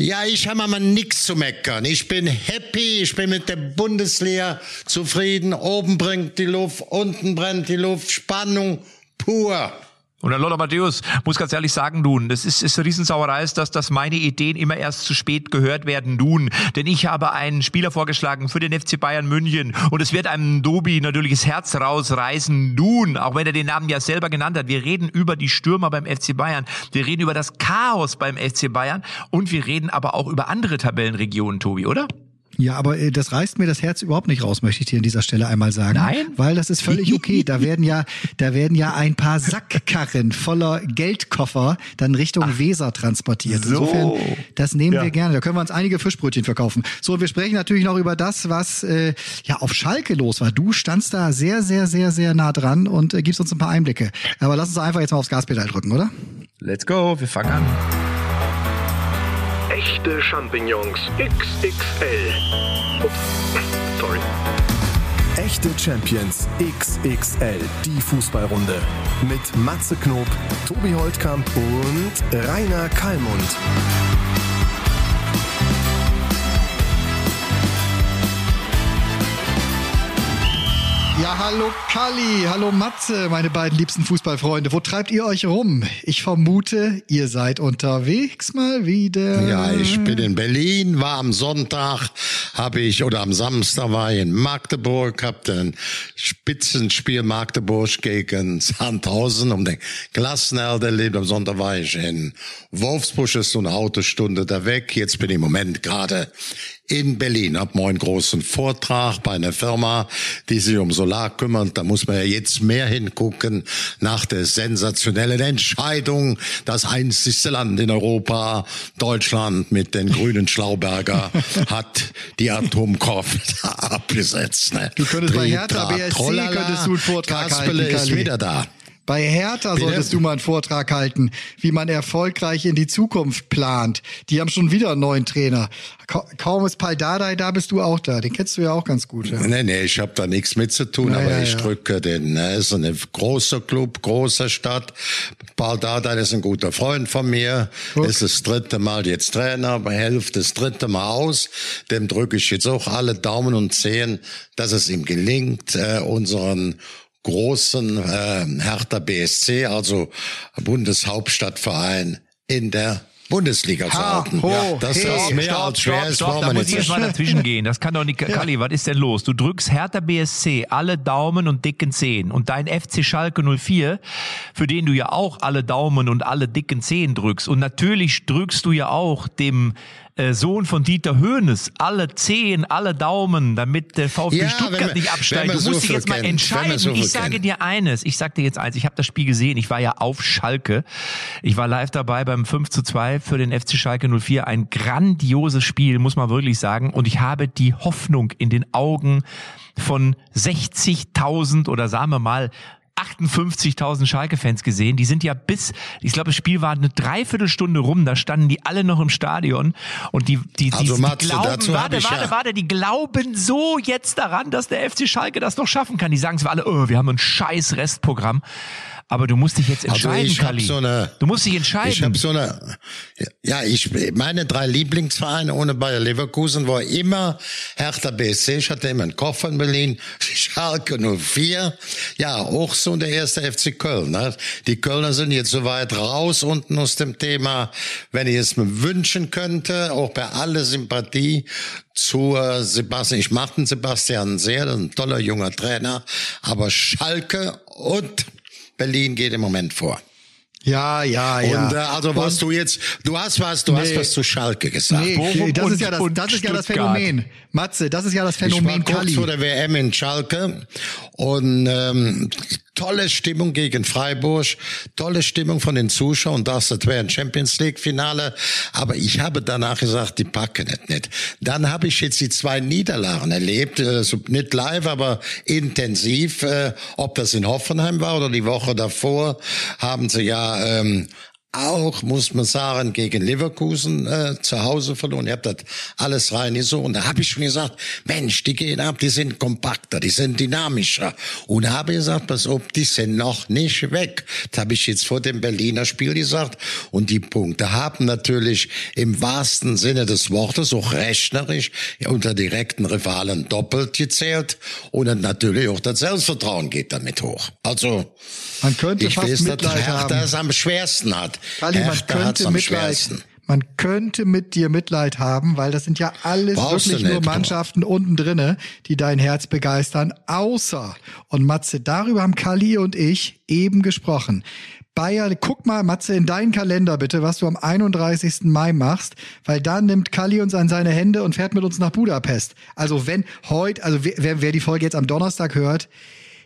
Ja, ich habe mal nichts zu meckern. Ich bin happy, ich bin mit der Bundesliga zufrieden. Oben brennt die Luft, unten brennt die Luft, Spannung pur. Und dann Lothar muss ganz ehrlich sagen, nun, das ist, ist eine Riesensauerei, ist, dass, dass meine Ideen immer erst zu spät gehört werden, nun. Denn ich habe einen Spieler vorgeschlagen für den FC Bayern München und es wird einem Dobi natürlich das Herz rausreißen, nun, auch wenn er den Namen ja selber genannt hat. Wir reden über die Stürmer beim FC Bayern, wir reden über das Chaos beim FC Bayern und wir reden aber auch über andere Tabellenregionen, Tobi, oder? Ja, aber äh, das reißt mir das Herz überhaupt nicht raus, möchte ich dir an dieser Stelle einmal sagen. Nein? Weil das ist völlig okay. Da werden ja, da werden ja ein paar Sackkarren voller Geldkoffer dann Richtung Ach, Weser transportiert. Insofern, so. das nehmen ja. wir gerne. Da können wir uns einige Fischbrötchen verkaufen. So, wir sprechen natürlich noch über das, was äh, ja auf Schalke los war. Du standst da sehr, sehr, sehr, sehr nah dran und äh, gibst uns ein paar Einblicke. Aber lass uns einfach jetzt mal aufs Gaspedal drücken, oder? Let's go, wir fangen an. Echte Champignons XXL. Ups, sorry. Echte Champions XXL, die Fußballrunde. Mit Matze Knob, Tobi Holtkamp und Rainer Kallmund. Ja, hallo Kali, hallo Matze, meine beiden liebsten Fußballfreunde. Wo treibt ihr euch rum? Ich vermute, ihr seid unterwegs mal wieder. Ja, ich bin in Berlin, war am Sonntag, habe ich, oder am Samstag war ich in Magdeburg, hab ein Spitzenspiel Magdeburg gegen Sandhausen um den Klassenerhalt erlebt. Am Sonntag war ich in Wolfsburg, ist so eine Autostunde da weg. Jetzt bin ich im Moment gerade in Berlin, hab meinen großen Vortrag bei einer Firma, die sich um Solar kümmert. Da muss man ja jetzt mehr hingucken nach der sensationellen Entscheidung. Das einzigste Land in Europa, Deutschland mit den grünen Schlauberger, hat die Atomkraft abgesetzt. Ne? Du könntest bei Hertha BSC könntest du einen Vortrag Kaspele halten. ist wieder da. Bei Hertha Bitte? solltest du mal einen Vortrag halten, wie man erfolgreich in die Zukunft plant. Die haben schon wieder einen neuen Trainer. Kaum ist Paldadei da, bist du auch da. Den kennst du ja auch ganz gut. Ja. Nee, nee, ich habe da nichts mit zu tun, Na, aber ich ja. drücke den. Ne, ist ein großer Club, großer Stadt. Paldadei ist ein guter Freund von mir. Gut. Ist das dritte Mal jetzt Trainer, hilft das dritte Mal aus. Dem drücke ich jetzt auch alle Daumen und Zehen, dass es ihm gelingt, äh, unseren großen äh, Hertha BSC, also Bundeshauptstadtverein in der Bundesliga zu halten. Ja, das hey, ist mehr stopp, als schwer. Stopp, stopp, da muss ich jetzt mal dazwischen gehen. Das kann doch nicht, ja. Kali, was ist denn los? Du drückst Hertha BSC alle Daumen und dicken Zehen und dein FC Schalke 04, für den du ja auch alle Daumen und alle dicken Zehen drückst und natürlich drückst du ja auch dem äh, Sohn von Dieter Höhnes, alle Zehen, alle Daumen, damit der VfB ja, Stuttgart man, nicht absteigt. Du musst so dich jetzt mal entscheiden. So ich sage kennt. dir eines, ich sage dir jetzt eins, ich habe das Spiel gesehen, ich war ja auf Schalke. Ich war live dabei beim 5 zu 2 für den FC Schalke 04. Ein grandioses Spiel, muss man wirklich sagen. Und ich habe die Hoffnung in den Augen von 60.000 oder sagen wir mal 58.000 Schalke-Fans gesehen. Die sind ja bis, ich glaube, das Spiel war eine Dreiviertelstunde rum, da standen die alle noch im Stadion und die, die, die, also, die, Matze, glauben, warte, warte, ja. warte, die glauben so jetzt daran, dass der FC Schalke das noch schaffen kann. Die sagen zwar alle, oh, wir haben ein scheiß Restprogramm. Aber du musst dich jetzt also entscheiden, also Kali. So eine, du musst dich entscheiden. Ich habe so eine, ja, ich meine drei Lieblingsvereine ohne Bayer Leverkusen war immer Hertha BSC. Ich hatte immer einen Koffer in Berlin, Schalke 04. Ja, auch so der erste FC Köln. Ne? Die Kölner sind jetzt so weit raus unten aus dem Thema. Wenn ich es mir wünschen könnte, auch bei aller Sympathie zu Sebastian. Ich mache den Sebastian sehr, ein toller junger Trainer. Aber Schalke und Berlin geht im Moment vor. Ja, ja, ja. Und äh, also was und, du jetzt, du hast was, du nee, hast was zu Schalke gesagt. Nee, Bochum das ist ja das, das ist ja das Phänomen. Matze, das ist ja das Phänomen ich war kurz vor der WM in Schalke und ähm, tolle Stimmung gegen Freiburg, tolle Stimmung von den Zuschauern, das wäre ein Champions League Finale, aber ich habe danach gesagt, die packen es nicht. Dann habe ich jetzt die zwei Niederlagen erlebt, also nicht live, aber intensiv, äh, ob das in Hoffenheim war oder die Woche davor, haben sie ja ähm, auch, muss man sagen, gegen Leverkusen äh, zu Hause verloren. Ihr habt das alles rein so. Und da habe ich schon gesagt, Mensch, die gehen ab, die sind kompakter, die sind dynamischer. Und habe gesagt, pass auf, die sind noch nicht weg. Das habe ich jetzt vor dem Berliner Spiel gesagt. Und die Punkte haben natürlich im wahrsten Sinne des Wortes, auch rechnerisch, unter direkten Rivalen doppelt gezählt. Und natürlich auch das Selbstvertrauen geht damit hoch. Also, man könnte ich fast weiß, dass. Hertha es am schwersten hat. Kali, man könnte Mitleid, man könnte mit dir Mitleid haben, weil das sind ja alles Brauchst wirklich nur nicht, Mannschaften unten drinne, die dein Herz begeistern, außer, und Matze, darüber haben Kali und ich eben gesprochen. Bayer, guck mal, Matze, in deinen Kalender bitte, was du am 31. Mai machst, weil da nimmt Kali uns an seine Hände und fährt mit uns nach Budapest. Also wenn heute, also wer, wer die Folge jetzt am Donnerstag hört,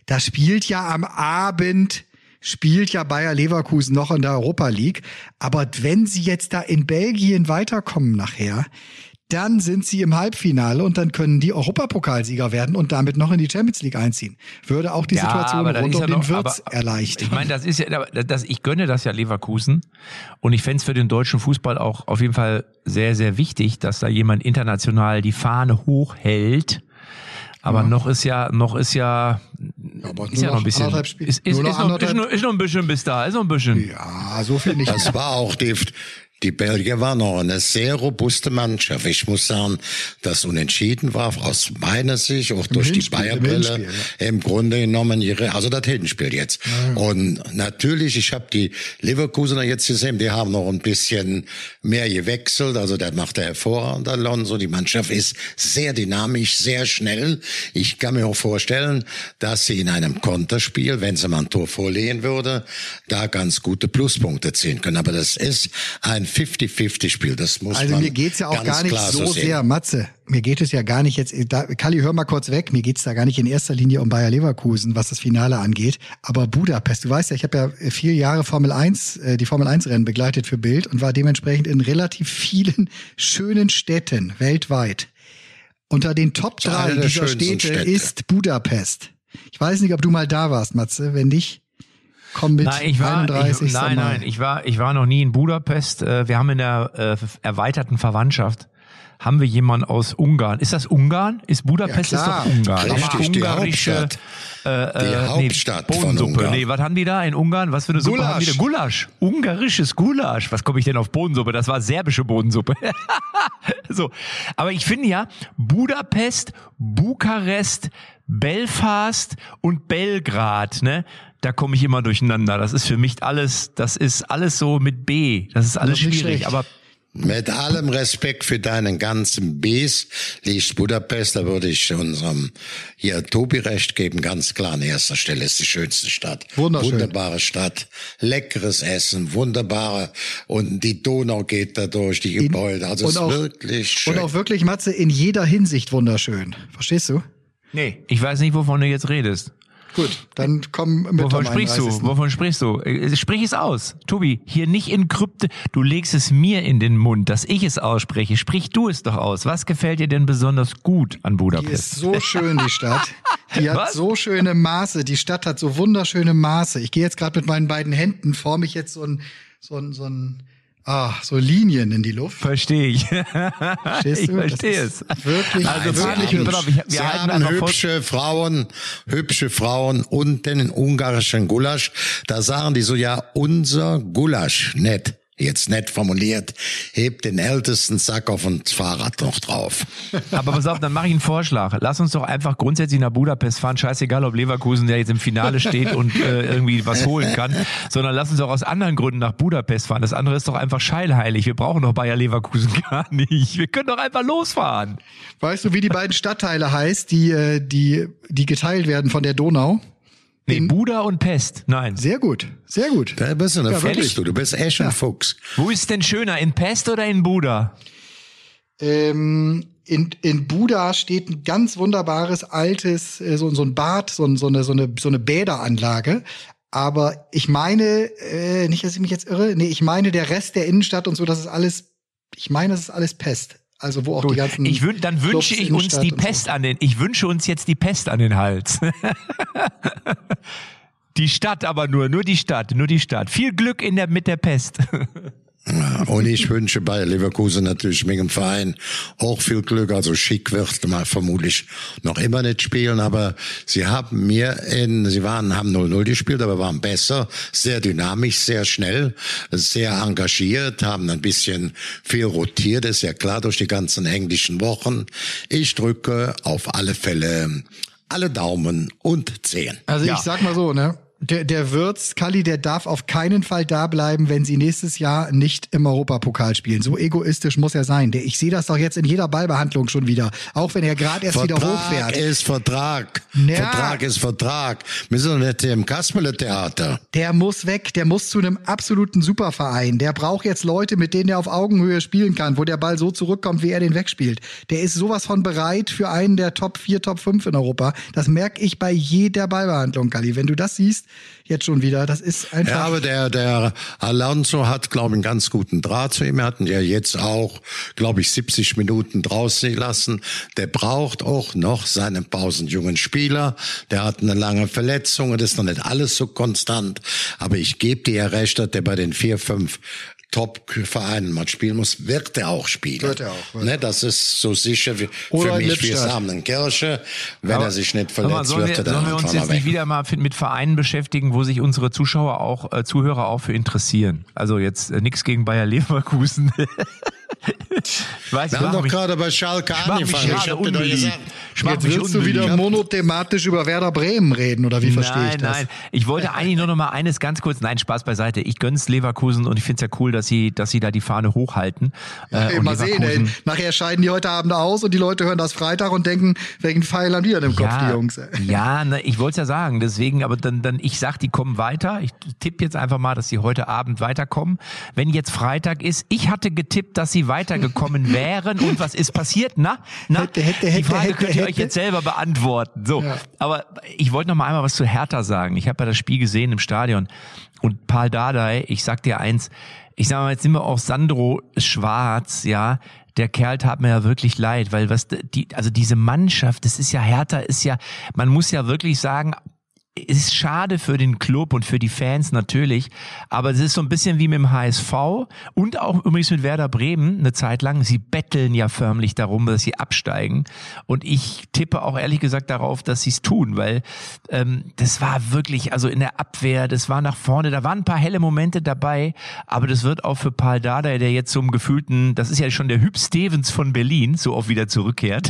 da spielt ja am Abend spielt ja Bayer Leverkusen noch in der Europa League. Aber wenn sie jetzt da in Belgien weiterkommen nachher, dann sind sie im Halbfinale und dann können die Europapokalsieger werden und damit noch in die Champions League einziehen. Würde auch die Ja, Situation rund um ja den Wirtz erleichtern. Ich meine, das ist ja, das, ich gönne das ja Leverkusen und ich fände es für den deutschen Fußball auch auf jeden Fall sehr, sehr wichtig, dass da jemand international die Fahne hochhält. Aber noch ist ja, noch ist ja, aber ist ja noch ein bisschen, anderthalb Spiele. ist, ist, ist, noch, ist, noch, ist noch ein bisschen bis da, ist noch ein bisschen. ja, so viel nicht. Das war auch die, die Belgier waren noch eine sehr robuste Mannschaft. Ich muss sagen, das Unentschieden war aus meiner Sicht auch durch die Hinspiel, im Hinspiel, im Grunde genommen ihre, also das Hinspiel jetzt. Und natürlich, ich habe die Leverkusener jetzt gesehen, die haben noch ein bisschen mehr gewechselt. Also der macht der hervorragend, Alonso. Die Mannschaft ist sehr dynamisch, sehr schnell. Ich kann mir auch vorstellen, dass sie in einem Konterspiel, wenn sie mal ein Tor vorlegen würde, da ganz gute Pluspunkte ziehen können. Aber das ist ein 50-50-Spiel. Das muss Also man mir geht's ja auch gar nicht so sehen. sehr, Matze. Mir geht es ja gar nicht jetzt, da, Kalli, hör mal kurz weg, mir geht's da gar nicht in erster Linie um Bayer Leverkusen, was das Finale angeht. Aber Budapest, du weißt ja, ich habe ja vier Jahre Formel 1, äh, die Formel 1 Rennen begleitet für Bild und war dementsprechend in relativ vielen schönen Städten weltweit. Unter den Top ist eine drei der dieser schönsten Städte Städte. ist Budapest. Ich weiß nicht, ob du mal da warst, Matze. Wenn nicht, komm mit. Nein, ich war, 31. ich, nein, nein, ich war, ich war noch nie in Budapest. Äh, Wir haben in der äh, erweiterten Verwandtschaft haben wir jemanden aus Ungarn. Ist das Ungarn? Ist Budapest Ja, ist doch Ungarn. Richtig, die ungarische Hauptstadt. äh, Die äh, Hauptstadt nee, von. Ungarn. Nee, was haben die da in Ungarn? Was für eine Suppe haben die da? Gulasch. Gulasch. Ungarisches Gulasch. Was komme ich denn auf Bohnensuppe? Das war serbische Bohnensuppe. so, aber ich finde ja Budapest, Bukarest, Belfast und Belgrad, ne? Da komme ich immer durcheinander. Das ist für mich alles, das ist alles so mit B. Das ist alles Das ist schwierig. schlecht. Aber Mit allem Respekt für deinen ganzen Bs liegt Budapest, da würde ich unserem hier Tobi recht geben, ganz klar an erster Stelle ist die schönste Stadt. Wunderschön. Wunderbare Stadt, leckeres Essen, wunderbare und die Donau geht da durch, die Gebäude, also es ist wirklich schön. Und auch wirklich, Matze, in jeder Hinsicht wunderschön. Verstehst du? nee, ich weiß nicht, wovon du jetzt redest. Gut, dann komm mit Wovon sprichst du? 31.. Wovon sprichst du? Äh, Sprich es aus. Tobi, hier nicht in Krypte. Du legst es mir in den Mund, dass ich es ausspreche. Sprich du es doch aus. Was gefällt dir denn besonders gut an Die Budapest? ist so schön, die Stadt. Die hat Was? so schöne Maße. Die Stadt hat so wunderschöne Maße. Ich gehe jetzt gerade mit meinen beiden Händen, forme ich jetzt so ein, so ein, so ein, ah, so Linien in die Luft. Verstehe ich. Verstehst ich du? Das verstehe es. Wirklich, Also wirklich haben, pass auf, ich- wir Sie haben hübsche Frauen, hübsche Frauen und den ungarischen Gulasch. Da sagen die so, ja, unser Gulasch, nett. Jetzt nett formuliert, hebt den ältesten Sack auf und Fahrrad noch drauf. Aber pass auf, dann mache ich einen Vorschlag. Lass uns doch einfach grundsätzlich nach Budapest fahren. Scheißegal, ob Leverkusen der jetzt im Finale steht und äh, irgendwie was holen kann, sondern lass uns doch aus anderen Gründen nach Budapest fahren. Das andere ist doch einfach scheilheilig. Wir brauchen doch Bayer Leverkusen gar nicht. Wir können doch einfach losfahren. Weißt du, wie die beiden Stadtteile heißt, die, äh, die, die geteilt werden von der Donau? Nee, Buda und Pest. Nein. Sehr gut, sehr gut. Da bist du eine Ja, wirklich. du. Du bist echt ein Fuchs. Wo ist denn schöner, in Pest oder in Buda? Ähm, in, in Buda steht ein ganz wunderbares altes, äh, so, so ein Bad, so, ein- so, eine, so, eine, so eine Bäderanlage. Aber ich meine, äh, nicht, dass ich mich jetzt irre, nee, ich meine, der Rest der Innenstadt und so, das ist alles, ich meine, das ist alles Pest. Also wo auch die ganzen. Ich wün dann Clubs, wünsche ich uns Innenstadt die und so. Pest an den, ich wünsche uns jetzt die Pest an den Hals. Die Stadt aber nur, nur die Stadt, nur die Stadt. Viel Glück in der, mit der Pest. Und ich wünsche bei Leverkusen natürlich mit dem Verein auch viel Glück. Also Schick wird mal vermutlich noch immer nicht spielen, aber sie haben mir in, sie waren, haben 0-0 gespielt, aber waren besser, sehr dynamisch, sehr schnell, sehr engagiert, haben ein bisschen viel rotiert, ist ja klar durch die ganzen englischen Wochen. Ich drücke auf alle Fälle alle Daumen und Zehen. Also ich sag mal so, ne? Der, der Wirtz, Kalli, der darf auf keinen Fall da bleiben, wenn sie nächstes Jahr nicht im Europapokal spielen. So egoistisch muss er sein. Der, ich sehe das doch jetzt in jeder Ballbehandlung schon wieder. Auch wenn er gerade erst Vertrag wieder hochfährt. Vertrag ist Vertrag. Ja. Vertrag ist Vertrag. Wir sind nicht im Kasperle-Theater. Der muss weg. Der muss zu einem absoluten Superverein. Der braucht jetzt Leute, mit denen er auf Augenhöhe spielen kann, wo der Ball so zurückkommt, wie er den wegspielt. Der ist sowas von bereit für einen der Top 4, Top 5 in Europa. Das merke ich bei jeder Ballbehandlung, Kalli. Wenn du das siehst, jetzt schon wieder. Das ist einfach. Ja, aber der, der Alonso hat, glaube ich, einen ganz guten Draht zu ihm. Wir hatten ja jetzt auch, glaube ich, 70 Minuten draußen gelassen. Der braucht auch noch seinen pausenjungen Spieler. Der hat eine lange Verletzung und ist noch nicht alles so konstant. Aber ich gebe dir ja recht, dass der bei den vier, fünf Top-Vereinen mal spielen muss, wird er auch spielen. Wird er auch. Ne, das ist so sicher wie, für mich wie Samen Kirche. Wenn Aber, er sich nicht verletzt, wird er dann Sollen wir uns jetzt nicht wieder mal mit Vereinen beschäftigen, wo sich unsere Zuschauer auch, äh, Zuhörer auch für interessieren? Also jetzt äh, nichts gegen Bayer Leverkusen. Weiß, Wir haben doch gerade bei Schalke angefangen. Ich hab dir doch gesagt. Jetzt willst du wieder monothematisch über Werder Bremen reden, oder wie verstehe ich das? Nein, nein. Ich wollte eigentlich nur noch mal eines ganz kurz, nein, Spaß beiseite. Ich gönn's Leverkusen und ich find's ja cool, dass sie, dass sie da die Fahne hochhalten. Ja, äh, mal sehen, ey. Nachher scheiden die heute Abend aus und die Leute hören das Freitag und denken, welchen Pfeil haben die an dem Kopf, ja, die Jungs? Ja, ne, ich wollte ja sagen, deswegen, aber dann, dann, ich sag, die kommen weiter. Ich tippe jetzt einfach mal, dass sie heute Abend weiterkommen. Wenn jetzt Freitag ist, ich hatte getippt, dass sie weitergekommen wären und was ist passiert? Na, na, hätte, hätte, die Frage hätte, könnt ihr euch jetzt selber beantworten. So, ja. aber ich wollte noch mal einmal was zu Hertha sagen. Ich habe ja das Spiel gesehen im Stadion und Paul Dardai, ich sag dir eins, ich sag mal, jetzt sind wir auch Sandro Schwarz, ja, der Kerl tat mir ja wirklich leid, weil was die, also diese Mannschaft, das ist ja Hertha, ist ja, man muss ja wirklich sagen, ist schade für den Club und für die Fans natürlich, aber es ist so ein bisschen wie mit dem HSV und auch übrigens mit Werder Bremen eine Zeit lang. Sie betteln ja förmlich darum, dass sie absteigen und ich tippe auch ehrlich gesagt darauf, dass sie es tun, weil ähm, das war wirklich, also in der Abwehr, das war nach vorne, da waren ein paar helle Momente dabei, aber das wird auch für Paul Dardai, der jetzt zum gefühlten, das ist ja schon der Hüb Stevens von Berlin, so oft wieder zurückkehrt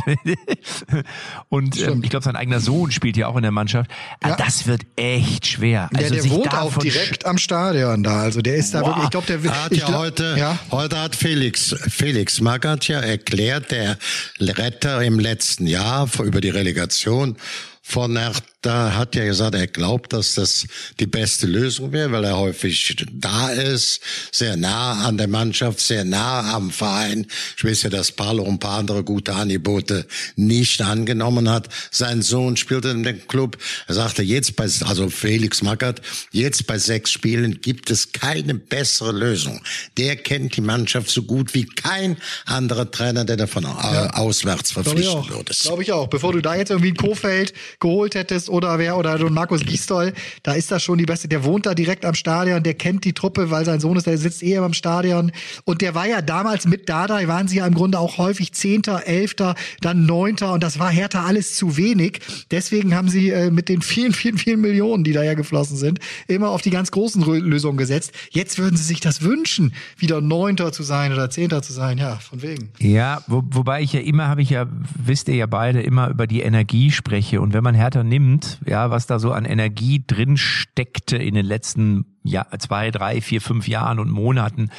und ähm, ich glaube, sein eigener Sohn spielt ja auch in der Mannschaft. Ja. Das das wird echt schwer. Also ja, der wohnt auch direkt am Stadion da. Also der ist da wirklich, ich glaube, der hat ja glaub, heute, ja? heute hat Felix, Felix Magath ja erklärt, der Retter im letzten Jahr über die Relegation von da hat er gesagt, er glaubt, dass das die beste Lösung wäre, weil er häufig da ist, sehr nah an der Mannschaft, sehr nah am Verein. Ich weiß ja, dass Paulo ein paar andere gute Angebote nicht angenommen hat. Sein Sohn spielte in dem Club. Er sagte, jetzt bei, also Felix Mackert, jetzt bei sechs Spielen gibt es keine bessere Lösung. Der kennt die Mannschaft so gut wie kein anderer Trainer, der davon ja. auswärts verpflichtet wird. Glaube ich auch. Bevor du da jetzt irgendwie ein Kofeld geholt hättest oder wer oder Don Markus Gisdol, da ist das schon die beste. Der wohnt da direkt am Stadion, der kennt die Truppe, weil sein Sohn ist, der sitzt eh am Stadion. Und der war ja damals mit Dada, waren sie ja im Grunde auch häufig Zehnter, Elfter, dann Neunter und das war Hertha alles zu wenig. Deswegen haben sie äh, mit den vielen, vielen, vielen Millionen, die da ja geflossen sind, immer auf die ganz großen Lösungen gesetzt. Jetzt würden sie sich das wünschen, wieder Neunter zu sein oder Zehnter zu sein. Ja, von wegen. Ja, wo, wobei ich ja immer, habe ich ja, wisst ihr ja beide, immer über die Energie spreche. Und wenn man Hertha nimmt, ja, was da so an Energie drin steckte in den letzten ja, zwei, drei, vier, fünf Jahren und Monaten,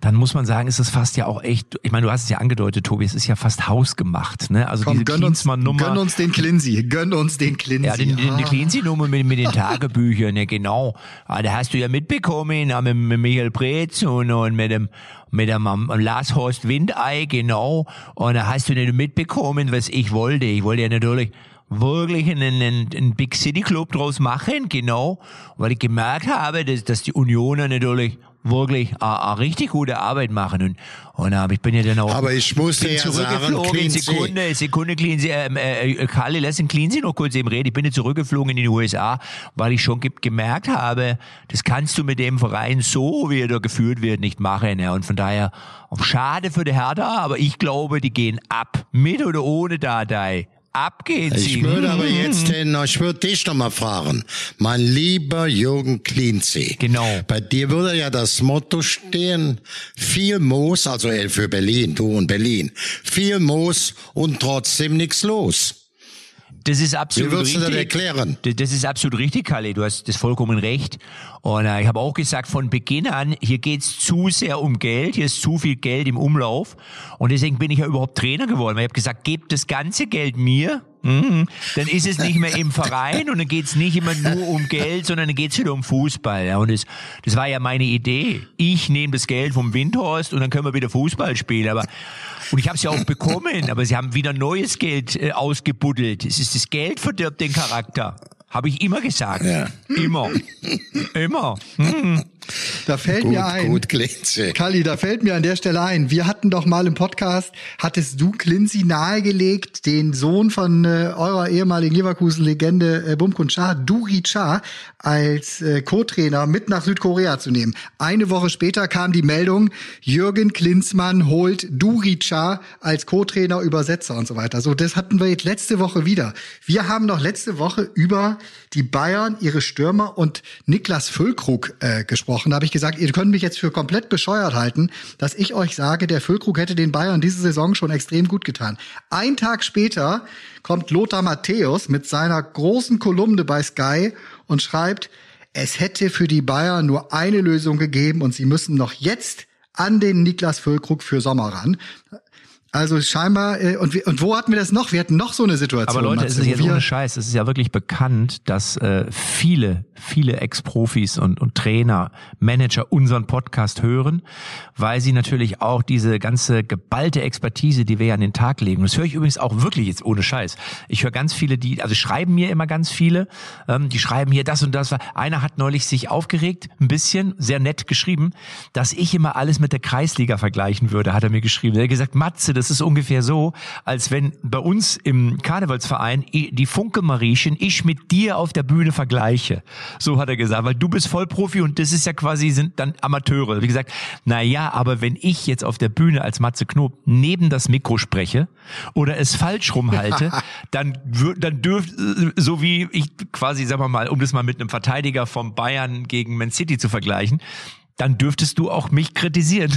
dann muss man sagen, ist es fast ja auch echt, ich meine, du hast es ja angedeutet, Tobi, es ist ja fast hausgemacht, ne? Also Komm, diese gönn uns, Nummer. Gönn uns den Clincy, gönn uns den Clincy. Ja, den, den, ah. die Clincy-Nummer mit, mit den Tagebüchern, ja genau. Ah, da hast du ja mitbekommen, mit, mit Michael Preetz und, und mit dem, mit dem um, Lars Horst Windei, genau. Und da hast du nicht mitbekommen, was ich wollte. Ich wollte ja natürlich wirklich einen, einen, einen Big City Club draus machen, genau, weil ich gemerkt habe, dass, dass die Unioner natürlich wirklich eine richtig gute Arbeit machen. Und, und äh, ich bin ja dann auch Aber ich muss bin ja zurückgeflogen. Sagen, Sekunde, Sekunde, clean Sie, ähm, äh, äh, Kalle, lass ihn clean Sie noch kurz eben reden. Ich bin jetzt zurückgeflogen in die USA, weil ich schon ge gemerkt habe, das kannst du mit dem Verein so, wie er da geführt wird, nicht machen. Ja. Und von daher, schade für die Hertha, aber ich glaube, die gehen ab. Mit oder ohne Dadei. Ab geht's. Ich würde aber jetzt den, ich würde dich noch mal fragen, mein lieber Jürgen Klinsee. Genau. Bei dir würde ja das Motto stehen, viel Moos, also für Berlin, du und Berlin, viel Moos und trotzdem nichts los. Das ist absolut Wie würdest richtig. du das erklären? Das ist absolut richtig, Kalle. Du hast das vollkommen recht. Und äh, ich habe auch gesagt, von Beginn an, hier geht's zu sehr um Geld, hier ist zu viel Geld im Umlauf. Und deswegen bin ich ja überhaupt Trainer geworden. Weil ich habe gesagt, gebt das ganze Geld mir, Mhm. Dann ist es nicht mehr im Verein und dann geht's nicht immer nur um Geld, sondern dann geht's wieder um Fußball. Ja, und das, das war ja meine Idee. Ich nehme das Geld vom Windhorst und dann können wir wieder Fußball spielen. Aber und ich habe es ja auch bekommen, aber sie haben wieder neues Geld äh, ausgebuddelt. Es ist das Geld verdirbt den Charakter. Habe ich immer gesagt. Ja. Immer. Immer. Mhm. Da fällt gut, mir ein, gut, Klinzi. Kalli, da fällt mir an der Stelle ein, wir hatten doch mal im Podcast, hattest du Klinzi nahegelegt, den Sohn von äh, eurer ehemaligen Leverkusen-Legende äh, Bumkun Cha, Duri Cha, als äh, Co-Trainer mit nach Südkorea zu nehmen. Eine Woche später kam die Meldung, Jürgen Klinsmann holt Duri Cha als Co-Trainer, Übersetzer und so weiter. So, das hatten wir jetzt letzte Woche wieder. Wir haben noch letzte Woche über die Bayern, ihre Stürmer und Niklas Füllkrug äh, gesprochen gesprochen. Da habe ich gesagt, ihr könnt mich jetzt für komplett bescheuert halten, dass ich euch sage, der Füllkrug hätte den Bayern diese Saison schon extrem gut getan. Ein Tag später kommt Lothar Matthäus mit seiner großen Kolumne bei Sky und schreibt, es hätte für die Bayern nur eine Lösung gegeben und sie müssen noch jetzt an den Niklas Füllkrug für Sommer ran. Also scheinbar, äh, und, und wo hatten wir das noch? Wir hatten noch so eine Situation. Aber Leute, Matze, es ist jetzt ohne Scheiß, es ist ja wirklich bekannt, dass äh, viele, viele Ex-Profis und, und Trainer, Manager unseren Podcast hören, weil sie natürlich auch diese ganze geballte Expertise, die wir ja an den Tag legen, das höre ich übrigens auch wirklich jetzt ohne Scheiß. Ich höre ganz viele, die, also schreiben mir immer ganz viele, ähm, die schreiben hier das und das. Einer hat neulich sich aufgeregt, ein bisschen, sehr nett geschrieben, dass ich immer alles mit der Kreisliga vergleichen würde, hat er mir geschrieben. Er hat gesagt, Matze, das ist ungefähr so, als wenn bei uns im Karnevalsverein die Funke Mariechen ich mit dir auf der Bühne vergleiche. So hat er gesagt, weil du bist Vollprofi und das ist ja quasi sind dann Amateure. Wie gesagt, na ja, aber wenn ich jetzt auf der Bühne als Matze Knob neben das Mikro spreche oder es falsch rumhalte, dann dann dürft so wie ich quasi, sagen wir mal, um das mal mit einem Verteidiger vom Bayern gegen Man City zu vergleichen, dann dürftest du auch mich kritisieren.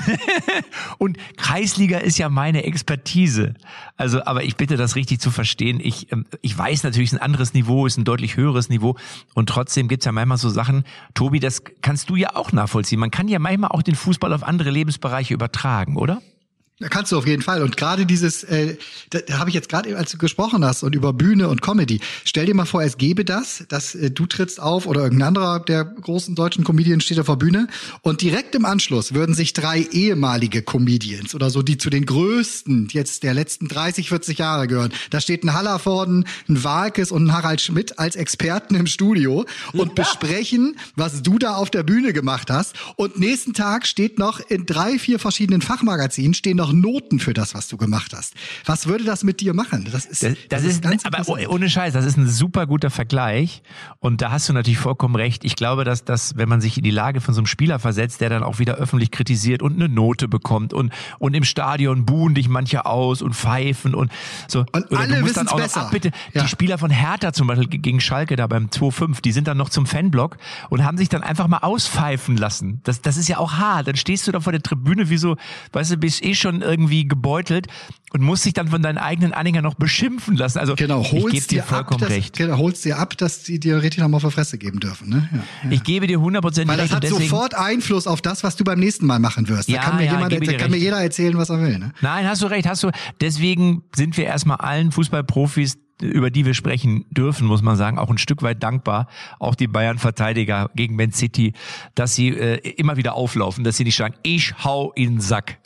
und Kreisliga ist ja meine Expertise. Also, aber ich bitte das richtig zu verstehen. Ich, ähm, ich weiß natürlich, es ist ein anderes Niveau, ist ein deutlich höheres Niveau. Und trotzdem gibt's ja manchmal so Sachen, Tobi, das kannst du ja auch nachvollziehen. Man kann ja manchmal auch den Fußball auf andere Lebensbereiche übertragen, oder? Da kannst du auf jeden Fall. Und gerade dieses, äh, da, da habe ich jetzt gerade, als du gesprochen hast und über Bühne und Comedy, stell dir mal vor, es gäbe das, dass äh, du trittst auf oder irgendein anderer der großen deutschen Comedians steht auf der Bühne und direkt im Anschluss würden sich drei ehemalige Comedians oder so, die zu den größten jetzt der letzten 30, 40 Jahre gehören. Da steht ein Hallervorden, ein Walkes und ein Harald Schmidt als Experten im Studio und ja. besprechen, was du da auf der Bühne gemacht hast. Und nächsten Tag steht noch in drei, vier verschiedenen Fachmagazinen stehen noch Noten für das, was du gemacht hast. Was würde das mit dir machen? Das ist, das, das, das ist, ist aber ohne Scheiß, das ist ein super guter Vergleich. Und da hast du natürlich vollkommen recht. Ich glaube, dass, dass, wenn man sich in die Lage von so einem Spieler versetzt, der dann auch wieder öffentlich kritisiert und eine Note bekommt und, und im Stadion buhen dich manche aus und pfeifen und so. Und Oder alle wissen es besser. Ab, bitte, ja. die Spieler von Hertha zum Beispiel gegen Schalke da beim 2-5, die sind dann noch zum Fanblock und haben sich dann einfach mal auspfeifen lassen. Das, das ist ja auch hart. Dann stehst du da vor der Tribüne wie so, weißt du, bist eh schon irgendwie gebeutelt und musst dich dann von deinen eigenen Anhängern noch beschimpfen lassen. Also genau, holst ich dir vollkommen ab, recht. Genau, holst dir ab, dass die dir richtig nochmal auf die Fresse geben dürfen. Ne? Ja, ja. Ich gebe dir hundertprozentig recht. Weil das hat deswegen, sofort Einfluss auf das, was du beim nächsten Mal machen wirst. Da ja, kann mir, ja, jemand, da kann mir jeder erzählen, was er will. Ne? Nein, hast du recht, hast du. Deswegen sind wir erstmal allen Fußballprofis über die wir sprechen dürfen, muss man sagen, auch ein Stück weit dankbar, auch die Bayern-Verteidiger gegen Man City, dass sie äh, immer wieder auflaufen, dass sie nicht sagen, ich hau in den Sack.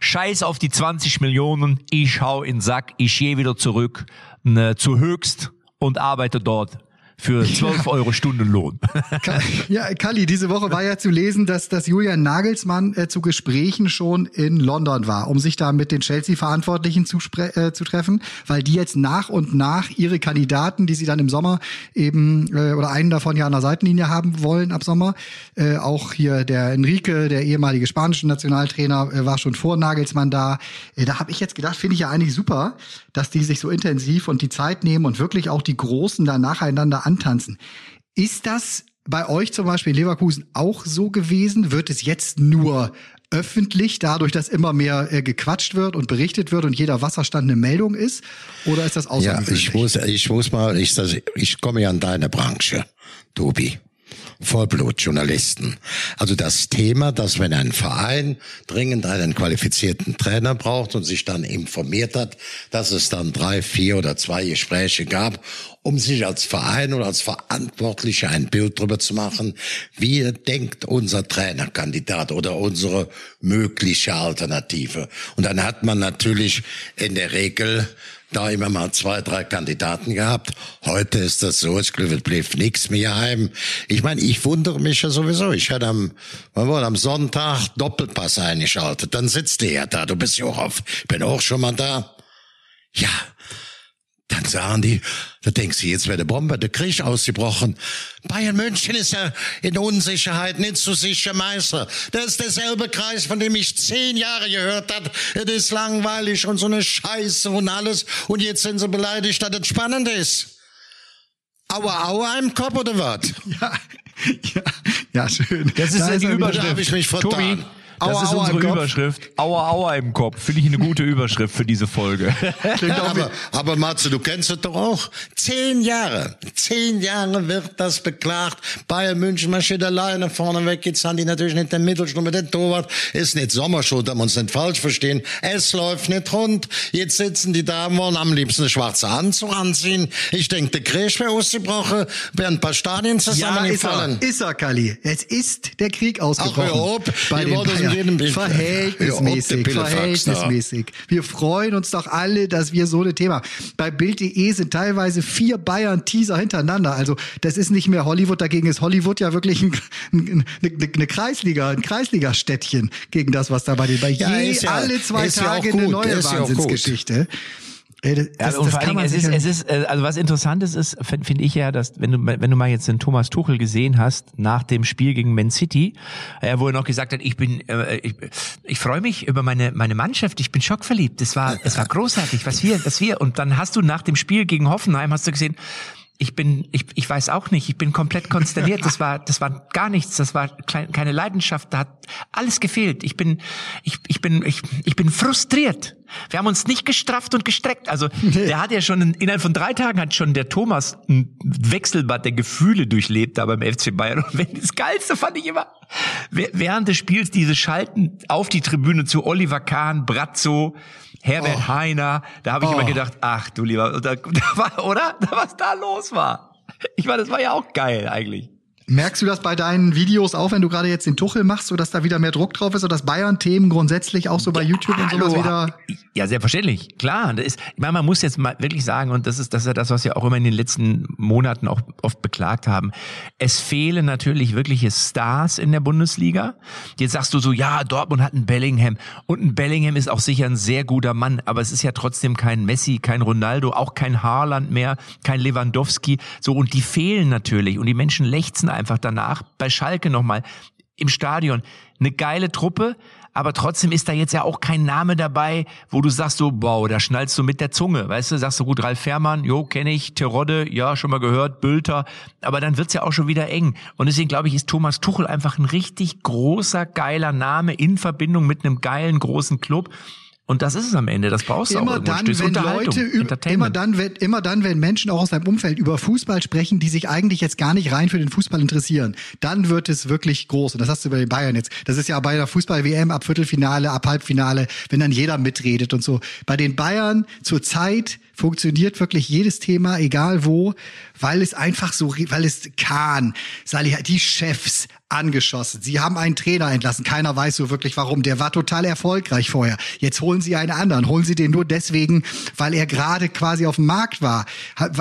Scheiß auf die 20 Millionen, ich hau in den Sack, ich gehe wieder zurück ne, zu höchst und arbeite dort für 12 Euro Stundenlohn. ja, Kali, diese Woche war ja zu lesen, dass, dass Julian Nagelsmann äh, zu Gesprächen schon in London war, um sich da mit den Chelsea-Verantwortlichen zu, äh, zu treffen, weil die jetzt nach und nach ihre Kandidaten, die sie dann im Sommer eben, äh, oder einen davon ja an der Seitenlinie haben wollen ab Sommer, äh, auch hier der Enrique, der ehemalige spanische Nationaltrainer, äh, war schon vor Nagelsmann da. Äh, da habe ich jetzt gedacht, finde ich ja eigentlich super, dass die sich so intensiv und die Zeit nehmen und wirklich auch die Großen da nacheinander antanzen. Ist das bei euch zum Beispiel in Leverkusen auch so gewesen? Wird es jetzt nur öffentlich, dadurch, dass immer mehr äh, gequatscht wird und berichtet wird und jeder Wasserstand eine Meldung ist? Oder ist das außergewöhnlich? Ja, ich muss, ich muss mal, ich, ich komme ja an deine Branche, Tobi. Vollblutjournalisten. Also das Thema, dass wenn ein Verein dringend einen qualifizierten Trainer braucht und sich dann informiert hat, dass es dann drei, vier oder zwei Gespräche gab, um sich als Verein oder als Verantwortlicher ein Bild darüber zu machen, wie denkt unser Trainerkandidat oder unsere mögliche Alternative. Und dann hat man natürlich in der Regel da immer mal zwei, drei Kandidaten gehabt. Heute ist das so, es blieb nichts mehr heim. Ich meine, ich wundere mich ja sowieso. Ich hatte am, wann war, am Sonntag Doppelpass eingeschaltet. Dann sitzt der ja da. Du bist ja auch auf, bin auch schon mal da. Ja, dann sagen die, da denkst du, jetzt wäre der Bombe, der Krieg ausgebrochen. Bayern München ist ja in Unsicherheit nicht so sicher Meister. Das ist derselbe Kreis, von dem ich zehn Jahre gehört habe. Es ist langweilig und so eine Scheiße und alles. Und jetzt sind sie beleidigt, dass es spannend ist. Aua, aua im Kopf oder was? Ja, ja, ja, schön. Das ist da ja die Überschrift. Da habe ich mich vertan. Tobi, das ist unsere Überschrift. Aua, aua im Kopf. Finde ich eine gute Überschrift für diese Folge. aber, aber Matze, du kennst es doch auch. Zehn Jahre. Zehn Jahre wird das beklagt. Bayern München marschiert alleine vorne weg. Jetzt haben die natürlich nicht den Mittelsturm mit dem Torwart. Ist nicht Sommerschuld, da wir uns nicht falsch verstehen. Es läuft nicht rund. Jetzt sitzen die Damen, wollen am liebsten eine schwarze Anzug anziehen. Ich denke, der Krieg wäre ausgebrochen, wären ein paar Stadien zusammengefallen. Ja, ist er, ist er, Kali. Es ist der Krieg ausgebrochen. Ach, hör auf. Bei den Bayern jedem Verhältnismäßig, verhältnismäßig. Wir freuen uns doch alle, dass wir so ein Thema. Bei Bild.de sind teilweise vier Bayern-Teaser hintereinander. Also das ist nicht mehr Hollywood, dagegen ist Hollywood ja wirklich ein, ein, eine, eine Kreisliga, ein Kreisliga-Städtchen gegen das, was da bei den bei ja, je ja, alle zwei Tage ja eine neue Wahnsinnsgeschichte. Das, ja, und vor allen Dingen, es ist, es ist, äh, also was interessantes ist, finde find ich ja, dass wenn du, wenn du mal jetzt den Thomas Tuchel gesehen hast nach dem Spiel gegen Man City, äh, wo er noch gesagt hat, ich bin, äh, ich, ich freue mich über meine meine Mannschaft, ich bin schockverliebt. Es war, es war großartig, was wir, was wir. Und dann hast du nach dem Spiel gegen Hoffenheim hast du gesehen, ich bin, ich, ich weiß auch nicht, ich bin komplett konsterniert. Das war, das war gar nichts, das war keine Leidenschaft, da hat alles gefehlt. Ich bin, ich, ich bin, ich, ich bin frustriert. Wir haben uns nicht gestrafft und gestreckt. Also nee. der hat ja schon innerhalb von drei Tagen hat schon der Thomas ein Wechselbad der Gefühle durchlebt da beim FC Bayern. Und wenn, das Geilste fand ich immer während des Spiels diese Schalten auf die Tribüne zu Oliver Kahn, Brazzo, Herbert oh. Heiner, da habe ich oh. immer gedacht, ach du lieber, da, da war, oder? Was da los war. Ich meine, das war ja auch geil eigentlich. Merkst du das bei deinen Videos auch, wenn du gerade jetzt den Tuchel machst, so dass da wieder mehr Druck drauf ist oder dass Bayern-Themen grundsätzlich auch so bei YouTube ja, und sowas wieder? Ja, selbstverständlich. Klar. Das ist, ich meine, man muss jetzt mal wirklich sagen, und das ist, das ist ja das, was wir auch immer in den letzten Monaten auch oft beklagt haben. Es fehlen natürlich wirkliche Stars in der Bundesliga. Jetzt sagst du so, ja, Dortmund hat einen Bellingham. Und ein Bellingham ist auch sicher ein sehr guter Mann. Aber es ist ja trotzdem kein Messi, kein Ronaldo, auch kein Haaland mehr, kein Lewandowski. So, und die fehlen natürlich. Und die Menschen lechzen einfach danach. Bei Schalke nochmal im Stadion. Eine geile Truppe, aber trotzdem ist da jetzt ja auch kein Name dabei, wo du sagst so, wow, da schnallst du mit der Zunge, weißt du, sagst du gut, Ralf Fährmann, jo, kenne ich, Terodde, ja, schon mal gehört, Bülter, aber dann wird's ja auch schon wieder eng. Und deswegen glaube ich, ist Thomas Tuchel einfach ein richtig großer, geiler Name in Verbindung mit einem geilen, großen Club. Und das ist es am Ende. Das brauchst du immer auch dann, wenn Leute immer dann, wenn immer dann, wenn Menschen auch aus deinem Umfeld über Fußball sprechen, die sich eigentlich jetzt gar nicht rein für den Fußball interessieren, dann wird es wirklich groß. Und das hast du bei den Bayern jetzt. Das ist ja bei der Fußball-WM ab Viertelfinale, ab Halbfinale, wenn dann jeder mitredet und so. Bei den Bayern zur Zeit funktioniert wirklich jedes Thema, egal wo, weil es einfach so, weil es Kahn, Salih, die Chefs, angeschossen. Sie haben einen Trainer entlassen. Keiner weiß so wirklich warum. Der war total erfolgreich vorher. Jetzt holen Sie einen anderen. Holen Sie den nur deswegen, weil er gerade quasi auf dem Markt war.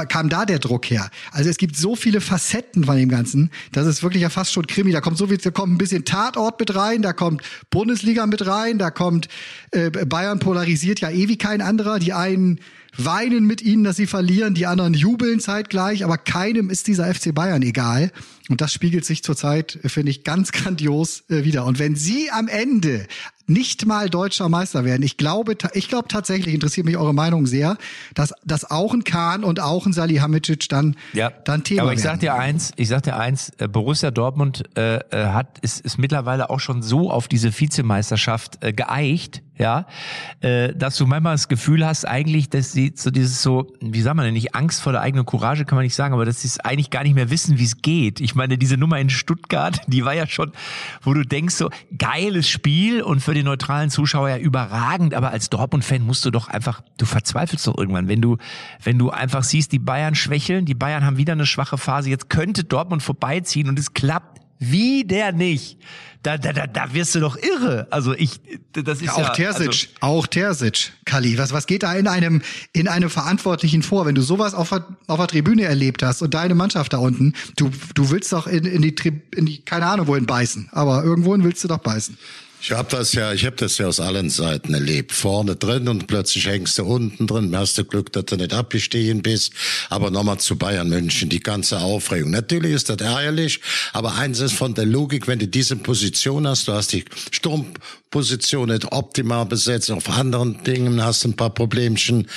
Kam da der Druck her? Also es gibt so viele Facetten von dem Ganzen. Das ist wirklich ja fast schon Krimi. Da kommt so viel, da kommt ein bisschen Tatort mit rein, da kommt Bundesliga mit rein, da kommt äh, Bayern polarisiert ja ewig kein anderer. Die einen weinen mit ihnen, dass sie verlieren, die anderen jubeln zeitgleich, aber keinem ist dieser FC Bayern egal. Und das spiegelt sich zurzeit, finde ich, ganz grandios äh, wieder. Und wenn sie am Ende nicht mal deutscher Meister werden. Ich glaube, ich glaube tatsächlich, interessiert mich eure Meinung sehr, dass, dass auch ein Kahn und auch ein Salihamidzic dann, ja, dann Thema Aber ich werden. sag dir eins, ich sag dir eins, äh, Borussia Dortmund äh, äh, hat, ist, ist mittlerweile auch schon so auf diese Vizemeisterschaft äh, geeicht, ja, äh, dass du manchmal das Gefühl hast, eigentlich, dass sie so dieses so, wie sagt man denn nicht, Angst vor der eigenen Courage kann man nicht sagen, aber dass sie es eigentlich gar nicht mehr wissen, wie es geht. Ich meine, diese Nummer in Stuttgart, die war ja schon, wo du denkst so, geiles Spiel und für den neutralen Zuschauer ja überragend, aber als Dortmund-Fan musst du doch einfach, du verzweifelst doch irgendwann, wenn du, wenn du einfach siehst, die Bayern schwächeln, die Bayern haben wieder eine schwache Phase, jetzt könnte Dortmund vorbeiziehen und es klappt wieder nicht da, da, da, da wirst du doch irre. Also ich, das ist ja, auch ja, Terzic, also auch Terzic, Kali. Was, was geht da in einem, in einem Verantwortlichen vor, wenn du sowas auf der, auf der Tribüne erlebt hast und deine Mannschaft da unten, du, du willst doch in, in die, in die, keine Ahnung wohin beißen, aber irgendwohin willst du doch beißen. Ich habe das ja, ich habe das ja aus allen Seiten erlebt. Vorne drin und plötzlich hängst du unten drin. Hast du Glück, dass du nicht abgestiegen bist. Aber nochmal zu Bayern München, die ganze Aufregung. Natürlich ist das ärgerlich, aber eins ist von der Logik, wenn du diese Position hast, du hast die Sturmposition nicht optimal besetzt, auf anderen Dingen hast du ein paar Problemchen.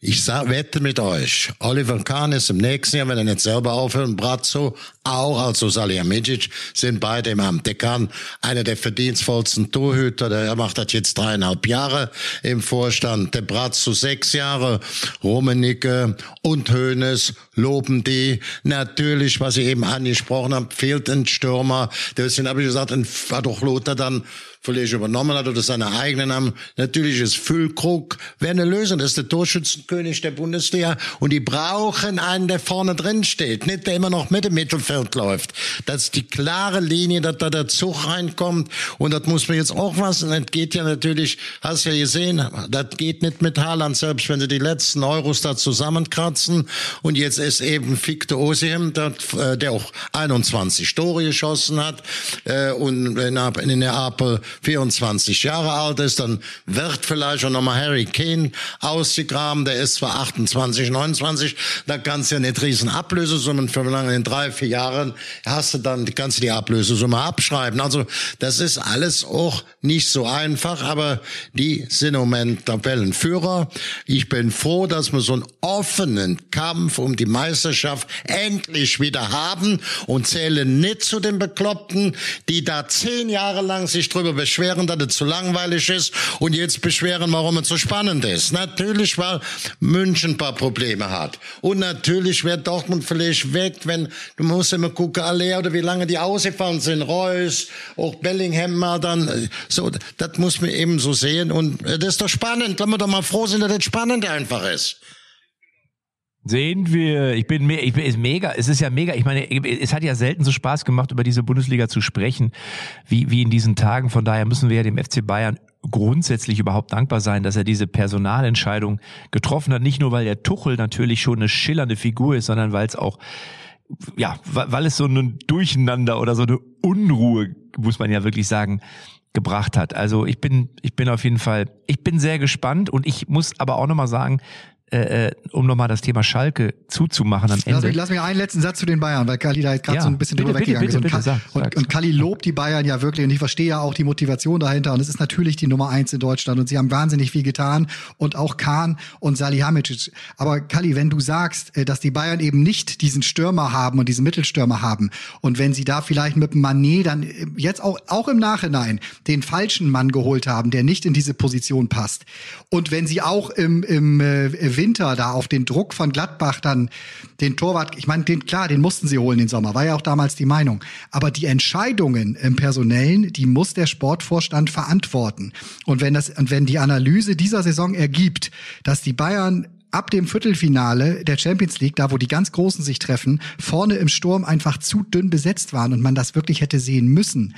Ich sag, wette mit euch, Oliver Kahn ist im nächsten Jahr, wenn er nicht selber aufhört, und Brazzo auch, also Salihamidzic, sind beide im Amt. Der Kahn, einer der verdienstvollsten Torhüter, der macht das jetzt dreieinhalb Jahre im Vorstand. Der Brazzo sechs Jahre, Rummenigge und Hoeneß loben die. Natürlich, was ich eben angesprochen habe, fehlt ein Stürmer. Deswegen habe ich gesagt, war doch Lothar dann vielleicht übernommen hat oder seine eigenen haben. Natürlich ist Füllkrug, wäre eine Lösung. Das ist der Torschützenkönig der Bundesliga und die brauchen einen, der vorne drin steht, nicht der immer noch mit dem Mittelfeld läuft. Das ist die klare Linie, dass da der Zug reinkommt und das muss man jetzt auch was. Und das geht ja natürlich, hast ja gesehen, das geht nicht mit Haaland, selbst wenn sie die letzten Euros da zusammenkratzen und jetzt ist eben Victor Osim, äh, der auch 21 Tore geschossen hat äh, und in Neapel 24 Jahre alt ist, dann wird vielleicht auch nochmal Harry Kane ausgegraben, der ist zwar 28, 29, da kannst du ja nicht riesen Ablösesummen verlangen, in drei, vier Jahren hast du dann, kannst du die Ablösesumme abschreiben. Also das ist alles auch nicht so einfach, aber die sind im Moment Tabellenführer. Ich bin froh, dass wir so einen offenen Kampf um die Meisterschaft endlich wieder haben und zählen nicht zu den Bekloppten, die da zehn Jahre lang sich drüber beschweren, dass es zu langweilig ist und jetzt beschweren, warum es so spannend ist. Natürlich, weil München ein paar Probleme hat. Und natürlich wird Dortmund vielleicht weg, wenn, du musst immer gucken, alle oder wie lange die ausgefallen sind. Reus, auch Bellingham mal dann, so, das muss man eben so sehen und das ist doch spannend. Lass wir doch mal froh sein, dass das spannend einfach ist. Sehen wir. Ich bin, ich bin ist mega. Es ist ja mega. Ich meine, es hat ja selten so Spaß gemacht, über diese Bundesliga zu sprechen, wie, wie in diesen Tagen. Von daher müssen wir ja dem FC Bayern grundsätzlich überhaupt dankbar sein, dass er diese Personalentscheidung getroffen hat. Nicht nur, weil der Tuchel natürlich schon eine schillernde Figur ist, sondern weil es auch, ja, weil es so ein Durcheinander oder so eine Unruhe, muss man ja wirklich sagen, gebracht hat. Also ich bin, ich bin auf jeden Fall, ich bin sehr gespannt und ich muss aber auch nochmal sagen, äh, äh, um nochmal das Thema Schalke zuzumachen am Ende. Lass mich, lass mich einen letzten Satz zu den Bayern, weil Kali da jetzt gerade ja, so ein bisschen bitte, drüber bitte, weggegangen bitte, ist. Und, bitte, und, und Kali lobt die Bayern ja wirklich und ich verstehe ja auch die Motivation dahinter und es ist natürlich die Nummer eins in Deutschland und sie haben wahnsinnig viel getan und auch Kahn und Salihamidzic. Aber Kali, wenn du sagst, äh, dass die Bayern eben nicht diesen Stürmer haben und diesen Mittelstürmer haben und wenn sie da vielleicht mit dem Manet dann äh, jetzt auch, auch im Nachhinein den falschen Mann geholt haben, der nicht in diese Position passt und wenn sie auch im, im äh, Winter da auf den Druck von Gladbach dann den Torwart, ich meine, den klar, den mussten sie holen den Sommer, war ja auch damals die Meinung. Aber die Entscheidungen im Personellen, die muss der Sportvorstand verantworten. Und wenn das, und wenn die Analyse dieser Saison ergibt, dass die Bayern ab dem Viertelfinale der Champions League, da wo die ganz Großen sich treffen, vorne im Sturm einfach zu dünn besetzt waren und man das wirklich hätte sehen müssen,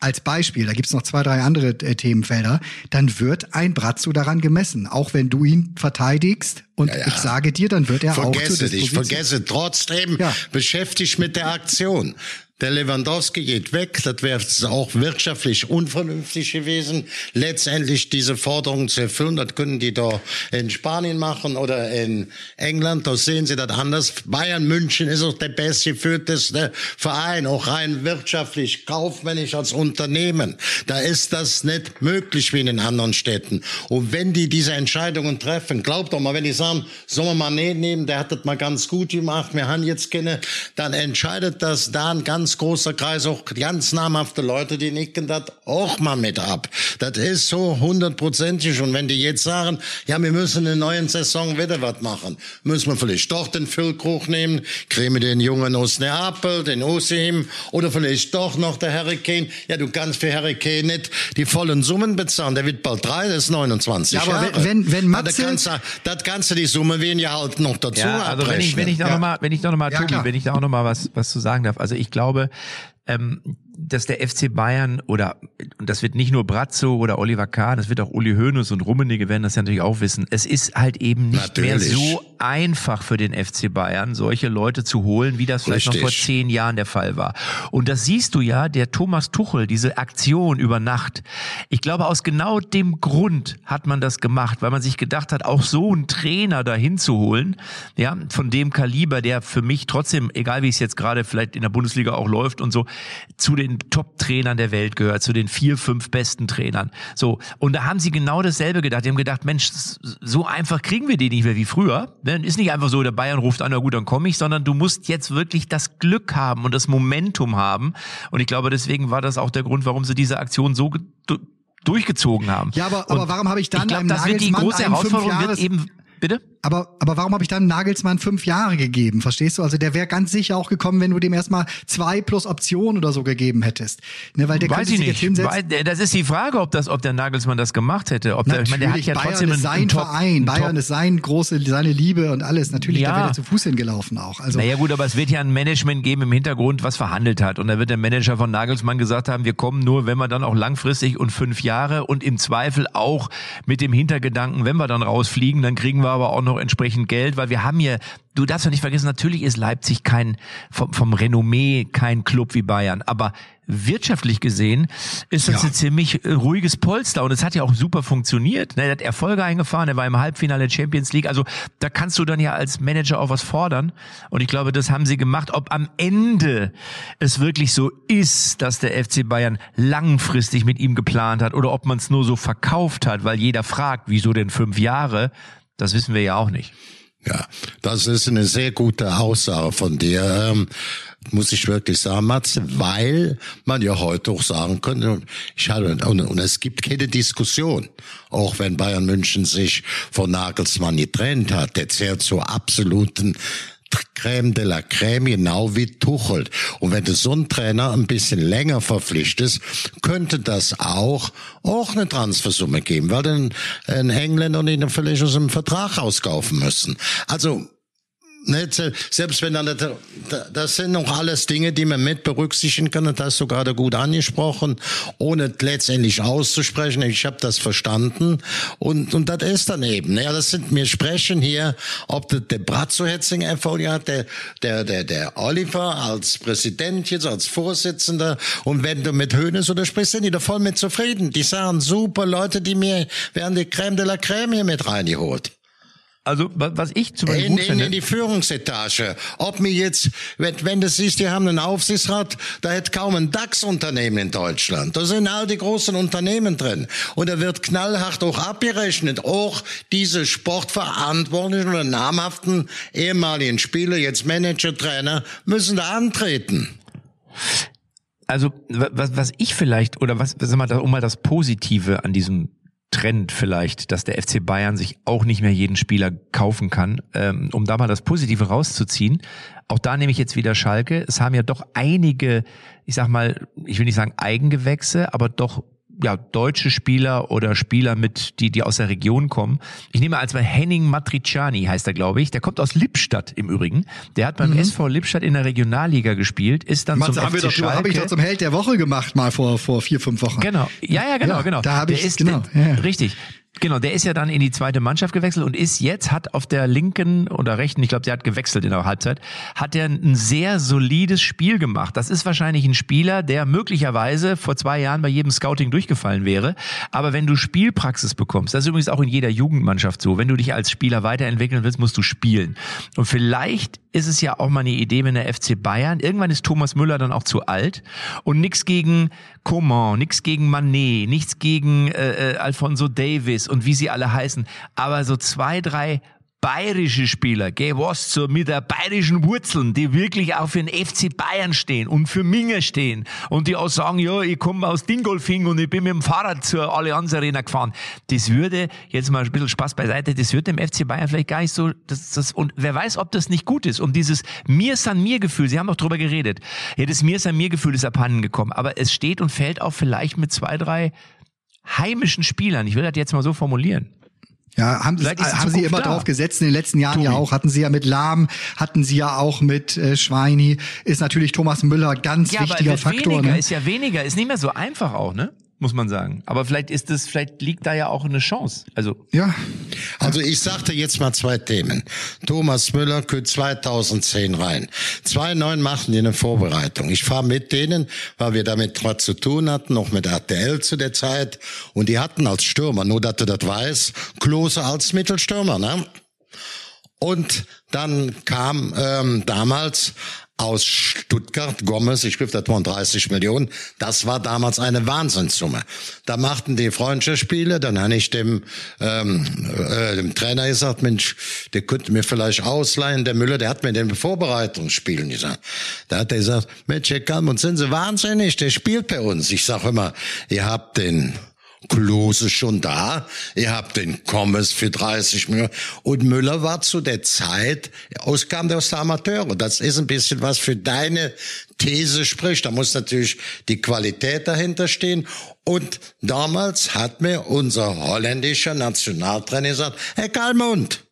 als Beispiel, da gibt's noch zwei, drei andere äh, Themenfelder, dann wird ein Brazzo daran gemessen. Auch wenn du ihn verteidigst und ja, ja. ich sage dir, dann wird er vergesse auch zur dich, vergesse trotzdem ja. beschäftigt mit der Aktion. Der Lewandowski geht weg, das wäre auch wirtschaftlich unvernünftig gewesen, letztendlich diese Forderung zu erfüllen. Das können die doch in Spanien machen oder in England, da sehen sie das anders. Bayern München ist auch der bestgeführteste Verein, auch rein wirtschaftlich, kaufmännisch als Unternehmen. Da ist das nicht möglich wie in den anderen Städten. Und wenn die diese Entscheidungen treffen, glaubt doch mal, wenn die sagen, sollen wir mal nehmen, der hat das mal ganz gut gemacht, wir haben jetzt keine, dann entscheidet das da ein ganz ganz großer Kreis, auch ganz namhafte Leute, die nicken das auch mal mit ab. Das ist so hundertprozentig. Und wenn die jetzt sagen, ja, wir müssen in der neuen Saison wieder was machen, müssen wir vielleicht doch den Füllkrug nehmen, kriegen wir den Jungen aus Neapel, den Osim, oder vielleicht doch noch der Hurricane. Ja, du kannst für Hurricane nicht die vollen Summen bezahlen. Der wird bald drei, das ist 29 ja, aber Jahre. wenn, wenn Matze... Ja, das, kannst du, das kannst du die Summe weniger halt noch dazu ja, also wenn ich, wenn ich da ja. noch mal, wenn ich da noch mal, ja, Tobi, wenn ich da auch noch mal was, was zu sagen darf. Also ich glaube, habe, ähm, dass der FC Bayern oder und das wird nicht nur Brazzo oder Oliver Kahn, das wird auch Uli Hoeneß und Rummenigge werden das ja natürlich auch wissen. Es ist halt eben nicht natürlich. mehr so einfach für den FC Bayern, solche Leute zu holen, wie das vielleicht Richtig. noch vor zehn Jahren der Fall war. Und das siehst du ja, der Thomas Tuchel, diese Aktion über Nacht. Ich glaube, aus genau dem Grund hat man das gemacht, weil man sich gedacht hat, auch so einen Trainer dahin zu holen, ja, von dem Kaliber, der für mich trotzdem, egal wie es jetzt gerade vielleicht in der Bundesliga auch läuft und so, zu den Top-Trainern der Welt gehört, zu den vier, fünf besten Trainern. So. Und da haben sie genau dasselbe gedacht. Die haben gedacht, Mensch, so einfach kriegen wir die nicht mehr wie früher. Dann ist nicht einfach so, der Bayern ruft an, na gut, dann komme ich, sondern du musst jetzt wirklich das Glück haben und das Momentum haben. Und ich glaube, deswegen war das auch der Grund, warum sie diese Aktion so durchgezogen haben. Ja, aber, aber warum habe ich dann ich glaub, das wird die große Herausforderung wird eben Bitte? Aber, aber warum habe ich dann Nagelsmann fünf Jahre gegeben? Verstehst du? Also der wäre ganz sicher auch gekommen, wenn du dem erstmal zwei plus Option oder so gegeben hättest. Ne, weil der Weiß ich nicht. Weil, das ist die Frage, ob das, ob der Nagelsmann das gemacht hätte. Ob der, ich meine, der hat ja Bayern trotzdem ist sein Top, Verein. Bayern ist sein große, seine Liebe und alles. Natürlich, ja. da wäre er zu Fuß hingelaufen auch. Also. Naja gut, aber es wird ja ein Management geben im Hintergrund, was verhandelt hat. Und da wird der Manager von Nagelsmann gesagt haben, wir kommen nur, wenn wir dann auch langfristig und fünf Jahre und im Zweifel auch mit dem Hintergedanken, wenn wir dann rausfliegen, dann kriegen wir aber auch noch entsprechend Geld, weil wir haben hier, du darfst ja nicht vergessen, natürlich ist Leipzig kein, vom, vom Renommee kein Club wie Bayern, aber wirtschaftlich gesehen ist das ja. ein ziemlich äh, ruhiges Polster und es hat ja auch super funktioniert. Ne? Er hat Erfolge eingefahren, er war im Halbfinale der Champions League. Also da kannst du dann ja als Manager auch was fordern. Und ich glaube, das haben sie gemacht. Ob am Ende es wirklich so ist, dass der FC Bayern langfristig mit ihm geplant hat oder ob man es nur so verkauft hat, weil jeder fragt, wieso denn fünf Jahre? Das wissen wir ja auch nicht. Ja, das ist eine sehr gute Aussage von dir, ähm, muss ich wirklich sagen, Matze, weil man ja heute auch sagen könnte, ich habe, und, und es gibt keine Diskussion, auch wenn Bayern München sich von Nagelsmann getrennt hat, der zählt zur absoluten Crème de la Crème, genau wie Tuchel. Und wenn du so einen Trainer ein bisschen länger verpflichtest, könnte das auch, auch eine Transfersumme geben, weil dann ein Engländer ihn vielleicht aus dem Vertrag auskaufen müssen. Also, nicht, selbst wenn dann, das sind noch alles Dinge, die man mit berücksichtigen kann, und das hast du gerade gut angesprochen, ohne letztendlich auszusprechen. Ich habe das verstanden und, und das ist dann eben. Ja, das sind, wir sprechen hier, ob der, der Brazzo Hetzinger Erfolg hat, der, der, der, der Oliver als Präsident jetzt, als Vorsitzender und wenn du mit Hönes oder sprichst, sind die da voll mit zufrieden. Die sagen, super Leute, die mir werden die Crème de la Crème hier mit reingeholt. Also was ich zum Beispiel in, gut finde, in die Führungsetage. Ob mir jetzt, wenn, wenn du siehst, die haben einen Aufsichtsrat, da hätte kaum ein DAX-Unternehmen in Deutschland. Da sind all die großen Unternehmen drin. Und da wird knallhart auch abgerechnet. Auch diese Sportverantwortlichen oder namhaften ehemaligen Spieler, jetzt Manager, Trainer, müssen da antreten. Also was, was ich vielleicht, oder was, sag mal, um mal das Positive an diesem Trend vielleicht, dass der FC Bayern sich auch nicht mehr jeden Spieler kaufen kann. Ähm, um da mal das Positive rauszuziehen, auch da nehme ich jetzt wieder Schalke. Es haben ja doch einige, ich sag mal, ich will nicht sagen Eigengewächse, aber doch ja, deutsche Spieler oder Spieler mit, die, die aus der Region kommen. Ich nehme als mal Henning Matriciani heißt er, glaube ich. Der kommt aus Lippstadt im Übrigen. Der hat beim mhm. SV Lippstadt in der Regionalliga gespielt, ist dann Mats, zum haben FC wir doch, Habe ich doch zum Held der Woche gemacht, mal vor, vor vier, fünf Wochen. Genau. Ja, ja, genau, ja, genau. Da habe ich, ist, genau. Ja. Richtig. Genau, der ist ja dann in die zweite Mannschaft gewechselt und ist jetzt, hat auf der linken oder rechten, ich glaube, der hat gewechselt in der Halbzeit, hat er ein sehr solides Spiel gemacht. Das ist wahrscheinlich ein Spieler, der möglicherweise vor zwei Jahren bei jedem Scouting durchgefallen wäre. Aber wenn du Spielpraxis bekommst, das ist übrigens auch in jeder Jugendmannschaft so, wenn du dich als Spieler weiterentwickeln willst, musst du spielen. Und vielleicht ist es ja auch mal eine Idee, wenn der FC Bayern, irgendwann ist Thomas Müller dann auch zu alt und nichts gegen Coman, nichts gegen Manet, nichts gegen äh, äh, Alfonso Davis und wie sie alle heißen, aber so zwei, drei bayerische Spieler, gell, was so mit der bayerischen Wurzeln, die wirklich auch für den FC Bayern stehen und für Minge stehen und die auch sagen, ja, ich komme aus Dingolfing und ich bin mit dem Fahrrad zur Allianz Arena gefahren. Das würde, jetzt mal ein bisschen Spaß beiseite, das würde dem FC Bayern vielleicht gar nicht so, das, das, und wer weiß, ob das nicht gut ist. Und dieses Mir san mir Gefühl, Sie haben doch drüber geredet. Ja, das Mir san mir Gefühl ist abhanden gekommen, aber es steht und fällt auch vielleicht mit zwei, drei heimischen Spielern. Ich will das jetzt mal so formulieren. Ja, haben, haben sie immer da. drauf gesetzt in den letzten Jahren Tobi. ja auch. Hatten sie ja mit Lahm, hatten sie ja auch mit äh, Schweini. Ist natürlich Thomas Müller ganz ja, wichtiger aber Faktor. Weniger, ne? Ist ja weniger, ist nicht mehr so einfach auch, ne? Muss man sagen. Aber vielleicht ist es, vielleicht liegt da ja auch eine Chance. Also ja. Also ich sagte jetzt mal zwei Themen. Thomas Müller könnte 2010 rein. Zwei neun machen die eine Vorbereitung. Ich fahre mit denen, weil wir damit was zu tun hatten, noch mit RTL zu der Zeit. Und die hatten als Stürmer, nur dass du das weißt, Klose als Mittelstürmer, ne? Und dann kam ähm, damals aus Stuttgart, Gomez, ich das waren 30 Millionen. Das war damals eine Wahnsinnssumme. Da machten die Freundschaftsspiele, dann habe ich dem, ähm, äh, dem Trainer gesagt, Mensch, der könnte mir vielleicht ausleihen, der Müller, der hat mir den Vorbereitungsspielen gesagt. Da hat er gesagt, Mensch, Herr Kalmund, sind Sie wahnsinnig, der spielt bei uns. Ich sage immer, ihr habt den Klose schon da. Ihr habt den Kommes für 30 Millionen. Und Müller war zu der Zeit, auskam der aus der Amateure. Das ist ein bisschen was für deine These spricht. Da muss natürlich die Qualität dahinter stehen. Und damals hat mir unser holländischer Nationaltrainer gesagt, Herr Kalmund,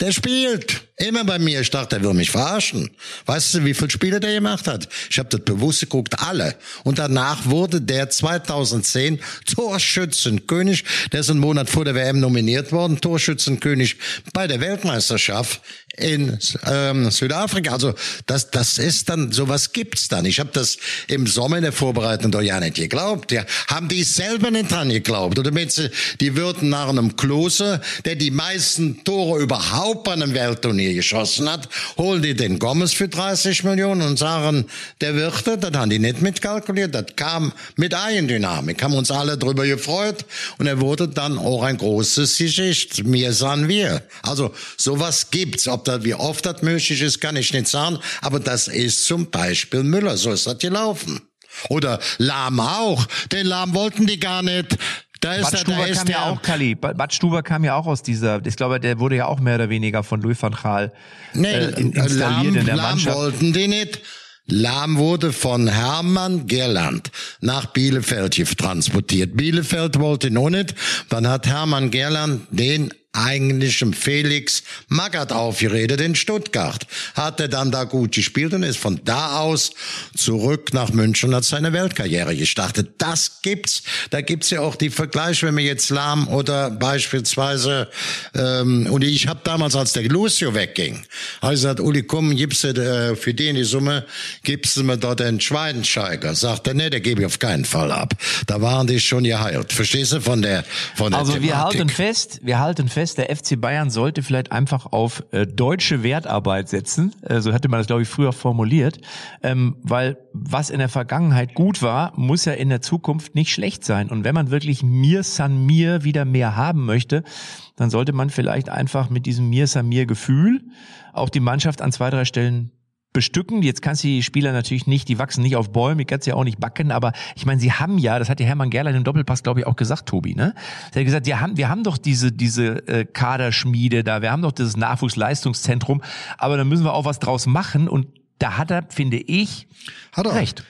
der spielt immer bei mir. Ich dachte, er will mich verarschen. Weißt du, wie viele Spiele der gemacht hat? Ich habe das bewusst geguckt, alle. Und danach wurde der 2010 Torschützenkönig. Der ist einen Monat vor der WM nominiert worden, Torschützenkönig bei der Weltmeisterschaft in ähm, Südafrika. Also das, das ist dann, sowas gibt's dann. Ich habe das im Sommer in der Vorbereitung doch ja nicht geglaubt. Ja, haben die selber nicht dran geglaubt. Oder mit die würden nach einem Klose, der die meisten Tore überhaupt bei einem Weltturnier geschossen hat, holen die den Gomez für 30 Millionen und sagen, der wird das, haben die nicht mitkalkuliert. Das kam mit Eigendynamik, haben uns alle drüber gefreut und er wurde dann auch ein großes Gesicht. Mir sahen wir. Also sowas gibt's. Ob das, wie oft das möglich ist, kann ich nicht sagen. Aber das ist zum Beispiel Müller. So ist das gelaufen. Oder Lahm auch. Den Lahm wollten die gar nicht. Da ist Bad Stuber kam ja auch, Kali. Bad Stuber kam ja auch aus dieser, ich glaube, der wurde ja auch mehr oder weniger von Louis van Gaal nee, äh, installiert Lahm, in der Lahm Mannschaft. wollten die nicht. Lahm wurde von Hermann Gerland nach Bielefeld transportiert. Bielefeld wollte noch nicht. Dann hat Hermann Gerland den eigentlichem Felix Magath aufgeredet in Stuttgart. Hat er dann da gut gespielt und ist von da aus zurück nach München und hat seine Weltkarriere gestartet. Das gibt's. Da gibt's ja auch die Vergleiche, wenn wir jetzt Lahm oder beispielsweise ähm, und ich habe damals, als der Lucio wegging, habe ich gesagt, Uli, komm, gibst du äh, für den die Summe, gibst du mir dort den Schweinsteiger. Sagt er, nee, der gebe ich auf keinen Fall ab. Da waren die schon geheilt. Verstehst du von der von der Also Thematik. wir halten fest, wir halten fest, fest, der FC Bayern sollte vielleicht einfach auf äh, deutsche Wertarbeit setzen. Äh, so hatte man das, glaube ich, früher formuliert. Ähm, weil was in der Vergangenheit gut war, muss ja in der Zukunft nicht schlecht sein. Und wenn man wirklich Mir San Mir wieder mehr haben möchte, dann sollte man vielleicht einfach mit diesem Mir San Mir Gefühl auch die Mannschaft an zwei, drei Stellen bestücken. Jetzt kannst du die Spieler natürlich nicht, die wachsen nicht auf Bäumen, die kannst du ja auch nicht backen, aber ich meine, sie haben ja, das hat ja Hermann Gerlein im Doppelpass, glaube ich, auch gesagt, Tobi, ne? Er hat gesagt, wir haben, wir haben doch diese, diese äh, Kaderschmiede da, wir haben doch dieses Nachwuchsleistungszentrum, aber da müssen wir auch was draus machen und da hat er, finde ich, hat er. recht.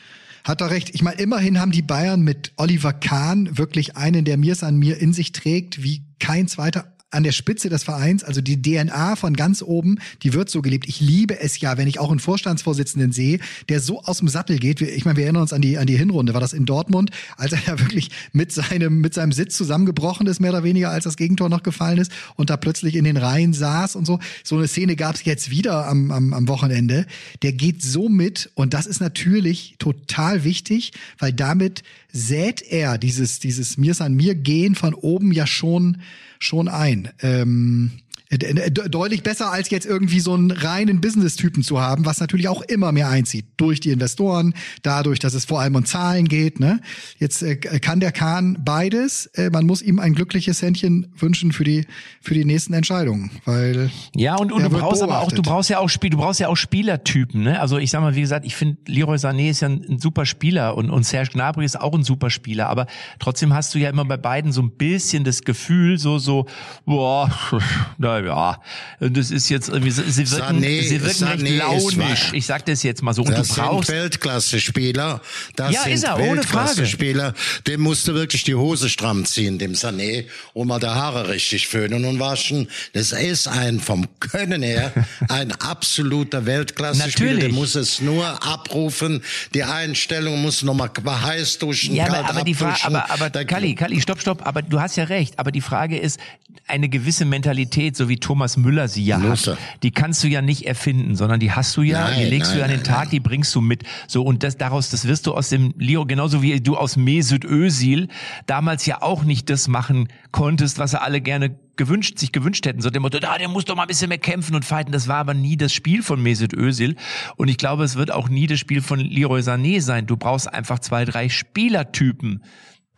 hat er recht. Ich meine, immerhin haben die Bayern mit Oliver Kahn wirklich einen, der mir's an mir in sich trägt, wie kein zweiter an der Spitze des Vereins, also die DNA von ganz oben, die wird so gelebt. Ich liebe es ja, wenn ich auch einen Vorstandsvorsitzenden sehe, der so aus dem Sattel geht. Ich meine, wir erinnern uns an die, an die Hinrunde. War das in Dortmund, als er ja wirklich mit seinem, mit seinem Sitz zusammengebrochen ist, mehr oder weniger, als das Gegentor noch gefallen ist und da plötzlich in den Reihen saß und so. So eine Szene gab es jetzt wieder am, am, am Wochenende. Der geht so mit und das ist natürlich total wichtig, weil damit sät er dieses, dieses Mir an mir gehen von oben ja schon schon ein. Ähm, deutlich besser als jetzt irgendwie so einen reinen Business-Typen zu haben, was natürlich auch immer mehr einzieht durch die Investoren, dadurch, dass es vor allem um Zahlen geht. Ne? Jetzt äh, kann der Kahn beides. Äh, man muss ihm ein glückliches Händchen wünschen für die für die nächsten Entscheidungen, weil ja und, und du brauchst beobachtet. aber auch du brauchst ja auch Spiel, du brauchst ja auch Spielertypen. Ne? Also ich sag mal, wie gesagt, ich finde Leroy Sané ist ja ein, ein, super Spieler und und Serge Gnabry ist auch ein super Spieler, aber trotzdem hast du ja immer bei beiden so ein bisschen das Gefühl, so so boah, da ja, das ist jetzt irgendwie, sie wirken, Sané, sie wirken Sané recht launisch. Ich sag das jetzt mal so. Und das du brauchst sind Weltklasse-Spieler. Das ja, sind ist er, ohne Frage. Spieler. Dem musst du wirklich die Hose stramm ziehen, dem Sané, und mal die Haare richtig föhnen und waschen. Das ist ein vom Können her ein absoluter Weltklasse-Spieler. Der muss es nur abrufen. Die Einstellung muss nochmal heiß duschen, ja, aber, aber die Frage, aber, aber Kali, Kali, stopp, stopp. Aber du hast ja recht. Aber die Frage ist eine gewisse Mentalität, so wie Thomas Müller sie ja Lust. hat, die kannst du ja nicht erfinden, sondern die hast du ja, nein, die legst nein, du ja an den Tag, nein. die bringst du mit. So und das daraus, das wirst du aus dem Leo genauso wie du aus Mesut Özil damals ja auch nicht das machen konntest, was er alle gerne gewünscht, sich gewünscht hätten. So dem Motto, ah, der muss doch mal ein bisschen mehr kämpfen und fighten. Das war aber nie das Spiel von Mesut Özil. Und ich glaube, es wird auch nie das Spiel von Leroy Sané sein. Du brauchst einfach zwei, drei Spielertypen,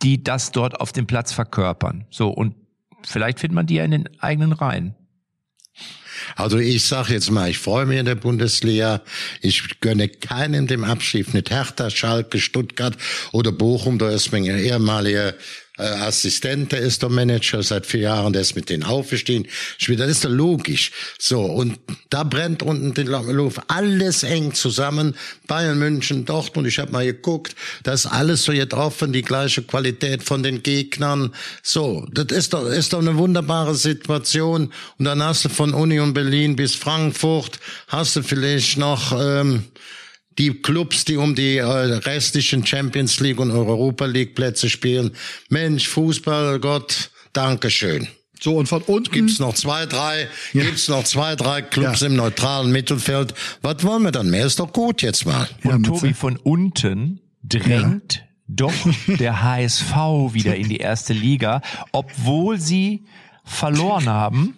die das dort auf dem Platz verkörpern. So, und vielleicht findet man die ja in den eigenen Reihen. Also ich sage jetzt mal, ich freue mich in der Bundesliga. Ich gönne keinen dem Abschied, nicht Hertha, Schalke, Stuttgart oder Bochum. Da ist mein ehemaliger äh, Assistent, der ist der Manager seit vier Jahren, der ist mit denen aufgestiegen. Das ist doch logisch. So, und da brennt unten die Luft. Alles eng zusammen. Bayern, München, Dortmund, ich habe mal geguckt, das ist alles so jetzt offen, die gleiche Qualität von den Gegnern. So, das ist doch, ist doch eine wunderbare Situation. Und dann hast du von Union Berlin bis Frankfurt, hast du vielleicht noch... Ähm, die Clubs, die um die äh, restlichen Champions League und Europa League Plätze spielen. Mensch, Fußball, Gott, Dankeschön. So, und von unten. Gibt's noch zwei, drei, ja. gibt's noch zwei, drei Clubs ja. im neutralen Mittelfeld. Was wollen wir dann mehr? Ist doch gut jetzt mal. Und Tobi, von unten drängt ja. doch der HSV wieder in die erste Liga, obwohl sie verloren haben.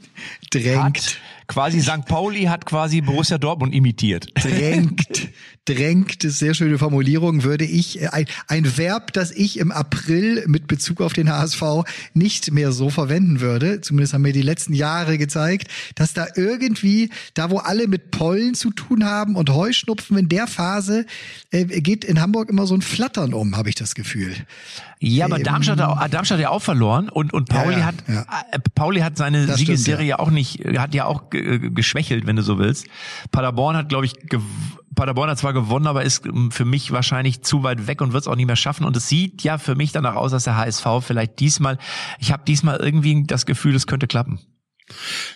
Drängt. quasi St. Pauli hat quasi Borussia Dortmund imitiert. Drängt drängt, ist sehr schöne Formulierung, würde ich, äh, ein, ein Verb, das ich im April mit Bezug auf den HSV nicht mehr so verwenden würde. Zumindest haben mir die letzten Jahre gezeigt, dass da irgendwie, da wo alle mit Pollen zu tun haben und Heuschnupfen in der Phase, äh, geht in Hamburg immer so ein Flattern um, habe ich das Gefühl. Ja, aber ähm, Darmstadt, hat, Darmstadt hat ja auch verloren und, und Pauli ja, ja, hat, ja. Äh, Pauli hat seine das Siegesserie stimmt, ja. auch nicht, hat ja auch geschwächelt, wenn du so willst. Paderborn hat, glaube ich, Paderborn hat zwar gewonnen, aber ist ähm, für mich wahrscheinlich zu weit weg und wird es auch nicht mehr schaffen. Und es sieht ja für mich danach aus, dass der HSV vielleicht diesmal, ich habe diesmal irgendwie das Gefühl, es könnte klappen.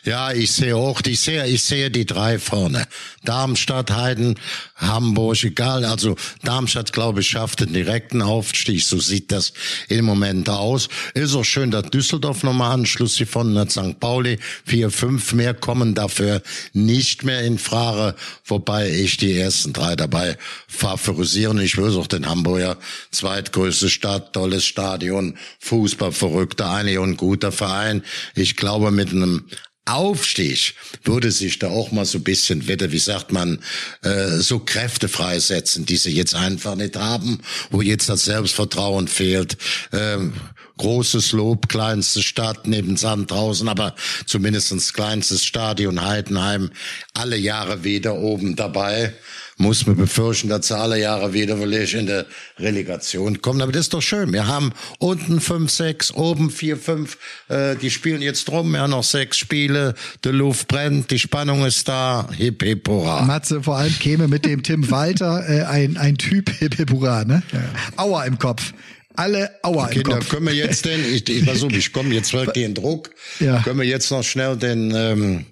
Ja, ich sehe auch, ich sehe, ich sehe die drei vorne. Darmstadt, Heiden, Hamburg, egal. Also Darmstadt, glaube ich, schafft den direkten Aufstieg. So sieht das im Moment aus. Ist auch schön, dass Düsseldorf nochmal Anschluss gefunden hat. St. Pauli, vier, fünf mehr kommen dafür nicht mehr in Frage. Wobei ich die ersten drei dabei favorisieren. Ich würde auch den Hamburger zweitgrößte Stadt, tolles Stadion, Fußball verrückter, eigentlich ein guter Verein. Ich glaube, mit einem Aufstieg würde sich da auch mal so ein bisschen wieder, wie sagt man, äh, so Kräfte freisetzen, die sie jetzt einfach nicht haben, wo jetzt das Selbstvertrauen fehlt. Ähm, großes Lob, kleinste Stadt neben Sandhausen, aber zumindestens kleinstes Stadion Heidenheim, alle Jahre wieder oben dabei muss man befürchten, dass sie alle Jahre wieder vielleicht in der Relegation kommen. Aber das ist doch schön. Wir haben unten fünf, sechs, oben vier, fünf. Äh, die spielen jetzt drum. Wir haben noch sechs Spiele. Die Luft brennt, die Spannung ist da. Hip, hip, hurra. Matze, vor allem käme mit dem Tim Walter äh, ein, ein Typ hip, hip, hurra, ne? Ja. Aua im Kopf alle Aua Kinder, im Kopf. können wir jetzt denn, ich, ich versuche, ich komme jetzt wirklich in Druck, ja. können wir jetzt noch schnell den ähm,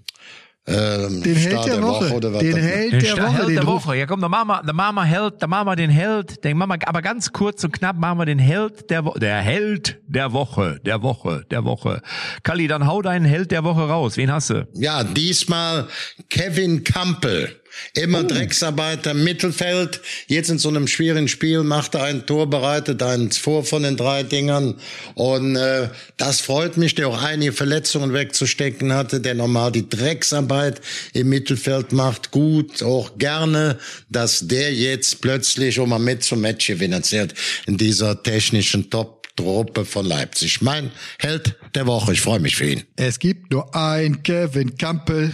ähm, den Held der, der Woche. Woche oder was den Held der Woche. Held der Woche. Ja, komm, dann machen wir, dann machen wir Held, dann machen wir den Held, den machen wir, aber ganz kurz und knapp machen wir den Held der Woche, der Held der Woche, der Woche, der Woche. Kalli, dann hau deinen Held der Woche raus. Wen hast du? Ja, diesmal Kevin Campbell. Immer oh. Drecksarbeiter, Mittelfeld. Jetzt in so einem schwierigen Spiel macht er ein Tor, bereitet eins vor von den drei Dingern. Und äh, das freut mich, der auch einige Verletzungen wegzustecken hatte, der normal die Drecksarbeit im Mittelfeld macht. Gut, auch gerne, dass der jetzt plötzlich, um mal mit zum Match gewinnen zählt, in dieser technischen Top Truppe von Leipzig. Mein Held der Woche. Ich freue mich für ihn. Es gibt nur ein Kevin Campbell.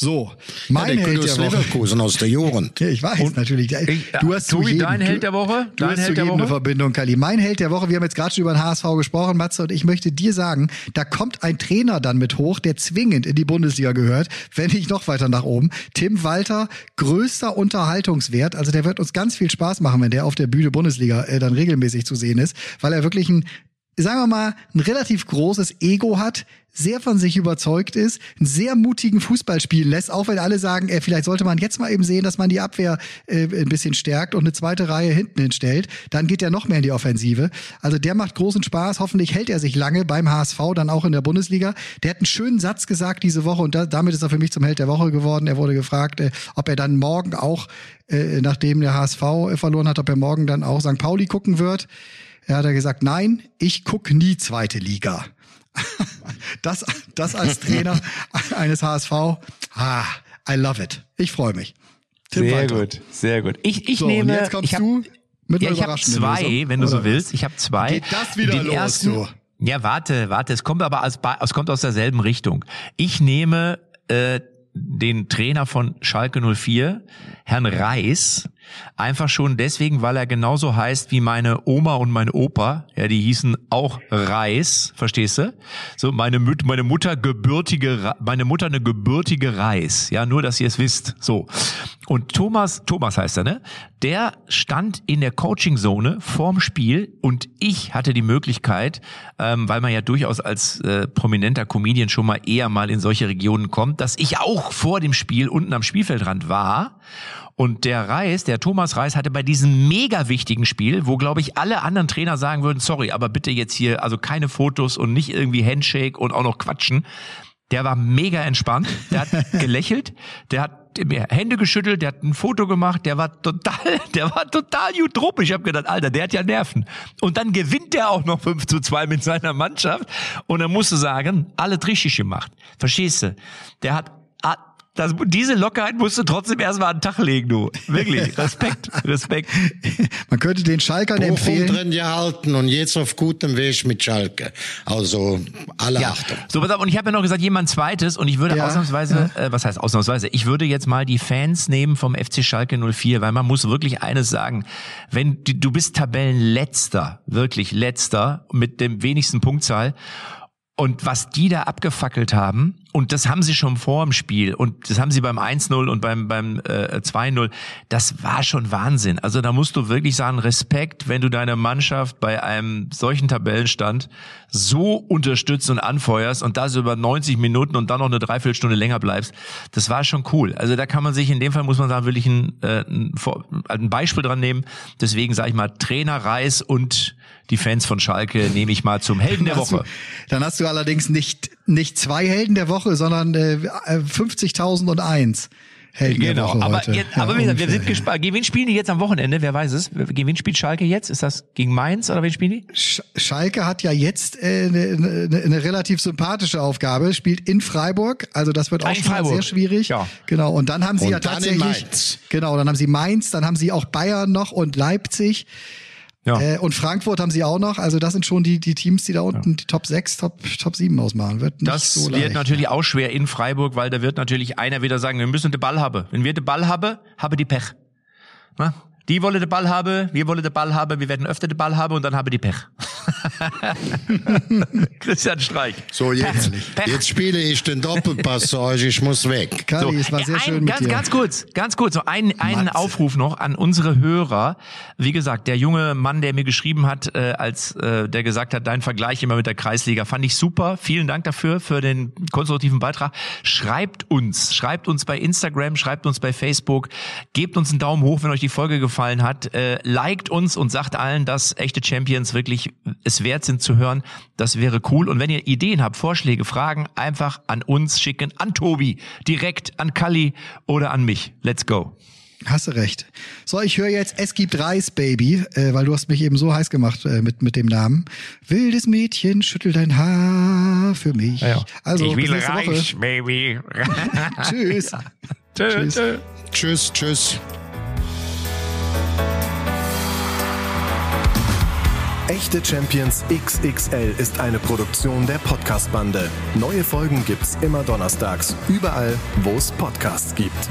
So, mein ja, Held der Woche. Leverkusen aus der Jugend. Ja, ich weiß Und natürlich. Ich, du hast Tobi, jedem, dein Held der Woche? Du dein hast Held zu jedem eine Verbindung, Kali. Mein Held der Woche, wir haben jetzt gerade schon über den HSV gesprochen, Matze, und ich möchte dir sagen, da kommt ein Trainer dann mit hoch, der zwingend in die Bundesliga gehört, wenn nicht noch weiter nach oben. Tim Walter, größter Unterhaltungswert. Also der wird uns ganz viel Spaß machen, wenn der auf der Bühne Bundesliga äh, dann regelmäßig zu sehen ist, weil er wirklich ein sagen wir mal, ein relativ großes Ego hat, sehr von sich überzeugt ist, einen sehr mutigen Fußball spielen lässt, auch wenn alle sagen, ey, vielleicht sollte man jetzt mal eben sehen, dass man die Abwehr äh, ein bisschen stärkt und eine zweite Reihe hinten hinstellt, dann geht er noch mehr in die Offensive. Also der macht großen Spaß, hoffentlich hält er sich lange beim HSV, dann auch in der Bundesliga. Der hat einen schönen Satz gesagt diese Woche und da, damit ist er für mich zum Held der Woche geworden. Er wurde gefragt, äh, ob er dann morgen auch, äh, nachdem der HSV äh, verloren hat, ob er morgen dann auch St. Pauli gucken wird. Er hat er gesagt, nein, ich guck nie zweite Liga. das, das als Trainer eines HSV, ah, I love it. Ich freue mich. Tim sehr weiter. gut, sehr gut. Ich, ich so, nehme, jetzt kommst ich hab, du mit ja, ich habe zwei, Lösung, wenn du so willst. Ich habe zwei. Geht das wieder Den los, ersten, so. Ja, warte, warte. Es kommt aber aus, es kommt aus derselben Richtung. Ich nehme äh, den Trainer von Schalke 04, Herrn Reis, Einfach schon deswegen, weil er genauso heißt wie meine Oma und mein Opa. Ja, die hießen auch Reis, verstehst du? So meine, Mut, meine Mutter gebürtige, meine Mutter eine gebürtige Reis. Ja, nur, dass ihr es wisst. So. Und Thomas, Thomas heißt er, ne? Der stand in der Coaching-Zone vorm Spiel und ich hatte die Möglichkeit, ähm, weil man ja durchaus als äh, prominenter Comedian schon mal eher mal in solche Regionen kommt, dass ich auch vor dem Spiel unten am Spielfeldrand war und der Reis, der Thomas Reis, hatte bei diesem mega wichtigen Spiel, wo glaube ich alle anderen Trainer sagen würden, sorry, aber bitte jetzt hier, also keine Fotos und nicht irgendwie Handshake und auch noch quatschen. Der war mega entspannt, der hat gelächelt, der hat mir Hände geschüttelt, der hat ein Foto gemacht, der war total, der war total utopisch. Ich habe gedacht, Alter, der hat ja Nerven. Und dann gewinnt der auch noch 5 zu 2 mit seiner Mannschaft. Und dann musst du sagen, alle richtig gemacht. Verstehst du? Der hat das, diese Lockerheit musst du trotzdem erstmal an den Tag legen, du. Wirklich. Respekt, Respekt. Man könnte den Schalkern Bochum empfehlen. drin gehalten und jetzt auf gutem Weg mit Schalke. Also, alle ja. Achtung. So, pass auf, und ich habe ja noch gesagt, jemand zweites und ich würde ja, ausnahmsweise, ja. Äh, was heißt ausnahmsweise? Ich würde jetzt mal die Fans nehmen vom FC Schalke 04, weil man muss wirklich eines sagen. Wenn du, du bist Tabellenletzter, wirklich letzter, mit dem wenigsten Punktzahl und was die da abgefackelt haben, und das haben sie schon vor dem Spiel und das haben sie beim 1-0 und beim, beim äh, 2-0, das war schon Wahnsinn. Also da musst du wirklich sagen, Respekt, wenn du deine Mannschaft bei einem solchen Tabellenstand so unterstützt und anfeuerst und das über 90 Minuten und dann noch eine Dreiviertelstunde länger bleibst. Das war schon cool. Also da kann man sich in dem Fall, muss man sagen, wirklich ein, äh, ein, ein Beispiel dran nehmen. Deswegen sage ich mal, Trainer Reis und die Fans von Schalke nehme ich mal zum Helden der Woche. Du, dann hast du allerdings nicht, nicht zwei Helden der Woche, sondern äh, 50.001. Helden genau, der Woche aber, heute. Jetzt, aber ja, wir sind gespannt. Gegen wen spielen die jetzt am Wochenende? Wer weiß es? Gegen wen spielt Schalke jetzt? Ist das gegen Mainz oder wen spielen die? Sch Schalke hat ja jetzt äh, eine, eine, eine relativ sympathische Aufgabe, spielt in Freiburg, also das wird auch schon sehr schwierig. Ja. Genau, und dann haben sie und ja tatsächlich genau, dann haben sie Mainz, dann haben sie auch Bayern noch und Leipzig. Ja. Äh, und Frankfurt haben sie auch noch. Also das sind schon die, die Teams, die da unten ja. die Top 6, Top, Top 7 ausmachen. Wird nicht das so wird natürlich auch schwer in Freiburg, weil da wird natürlich einer wieder sagen, wir müssen den Ball haben. Wenn wir den Ball haben, habe die Pech. Na? Die wollen den Ball haben, wir wollen den Ball haben, wir werden öfter den Ball haben und dann haben die Pech. Christian Streich. So, jetzt, Pech. jetzt spiele ich den Doppelpass zu euch, ich muss weg. Kali, so, es war sehr ein, schön ganz, mit dir. Ganz kurz, ganz kurz, so ein, einen Aufruf noch an unsere Hörer. Wie gesagt, der junge Mann, der mir geschrieben hat, äh, als äh, der gesagt hat, dein Vergleich immer mit der Kreisliga, fand ich super. Vielen Dank dafür, für den konstruktiven Beitrag. Schreibt uns, schreibt uns bei Instagram, schreibt uns bei Facebook, gebt uns einen Daumen hoch, wenn euch die Folge gefallen gefallen hat. Äh, liked uns und sagt allen, dass echte Champions wirklich es wert sind zu hören. Das wäre cool. Und wenn ihr Ideen habt, Vorschläge, Fragen, einfach an uns schicken, an Tobi, direkt an Kali oder an mich. Let's go. Hast du recht. So, ich höre jetzt Es gibt Reis, Baby, äh, weil du hast mich eben so heiß gemacht äh, mit, mit dem Namen. Wildes Mädchen, schüttel dein Haar für mich. Ja, ja. Also, ich will Reis, Woche. Baby. tschüss. Tschüss. Tschüss, tschüss. Echte Champions XXL ist eine Produktion der Podcast-Bande. Neue Folgen gibt's immer donnerstags, überall, wo es Podcasts gibt.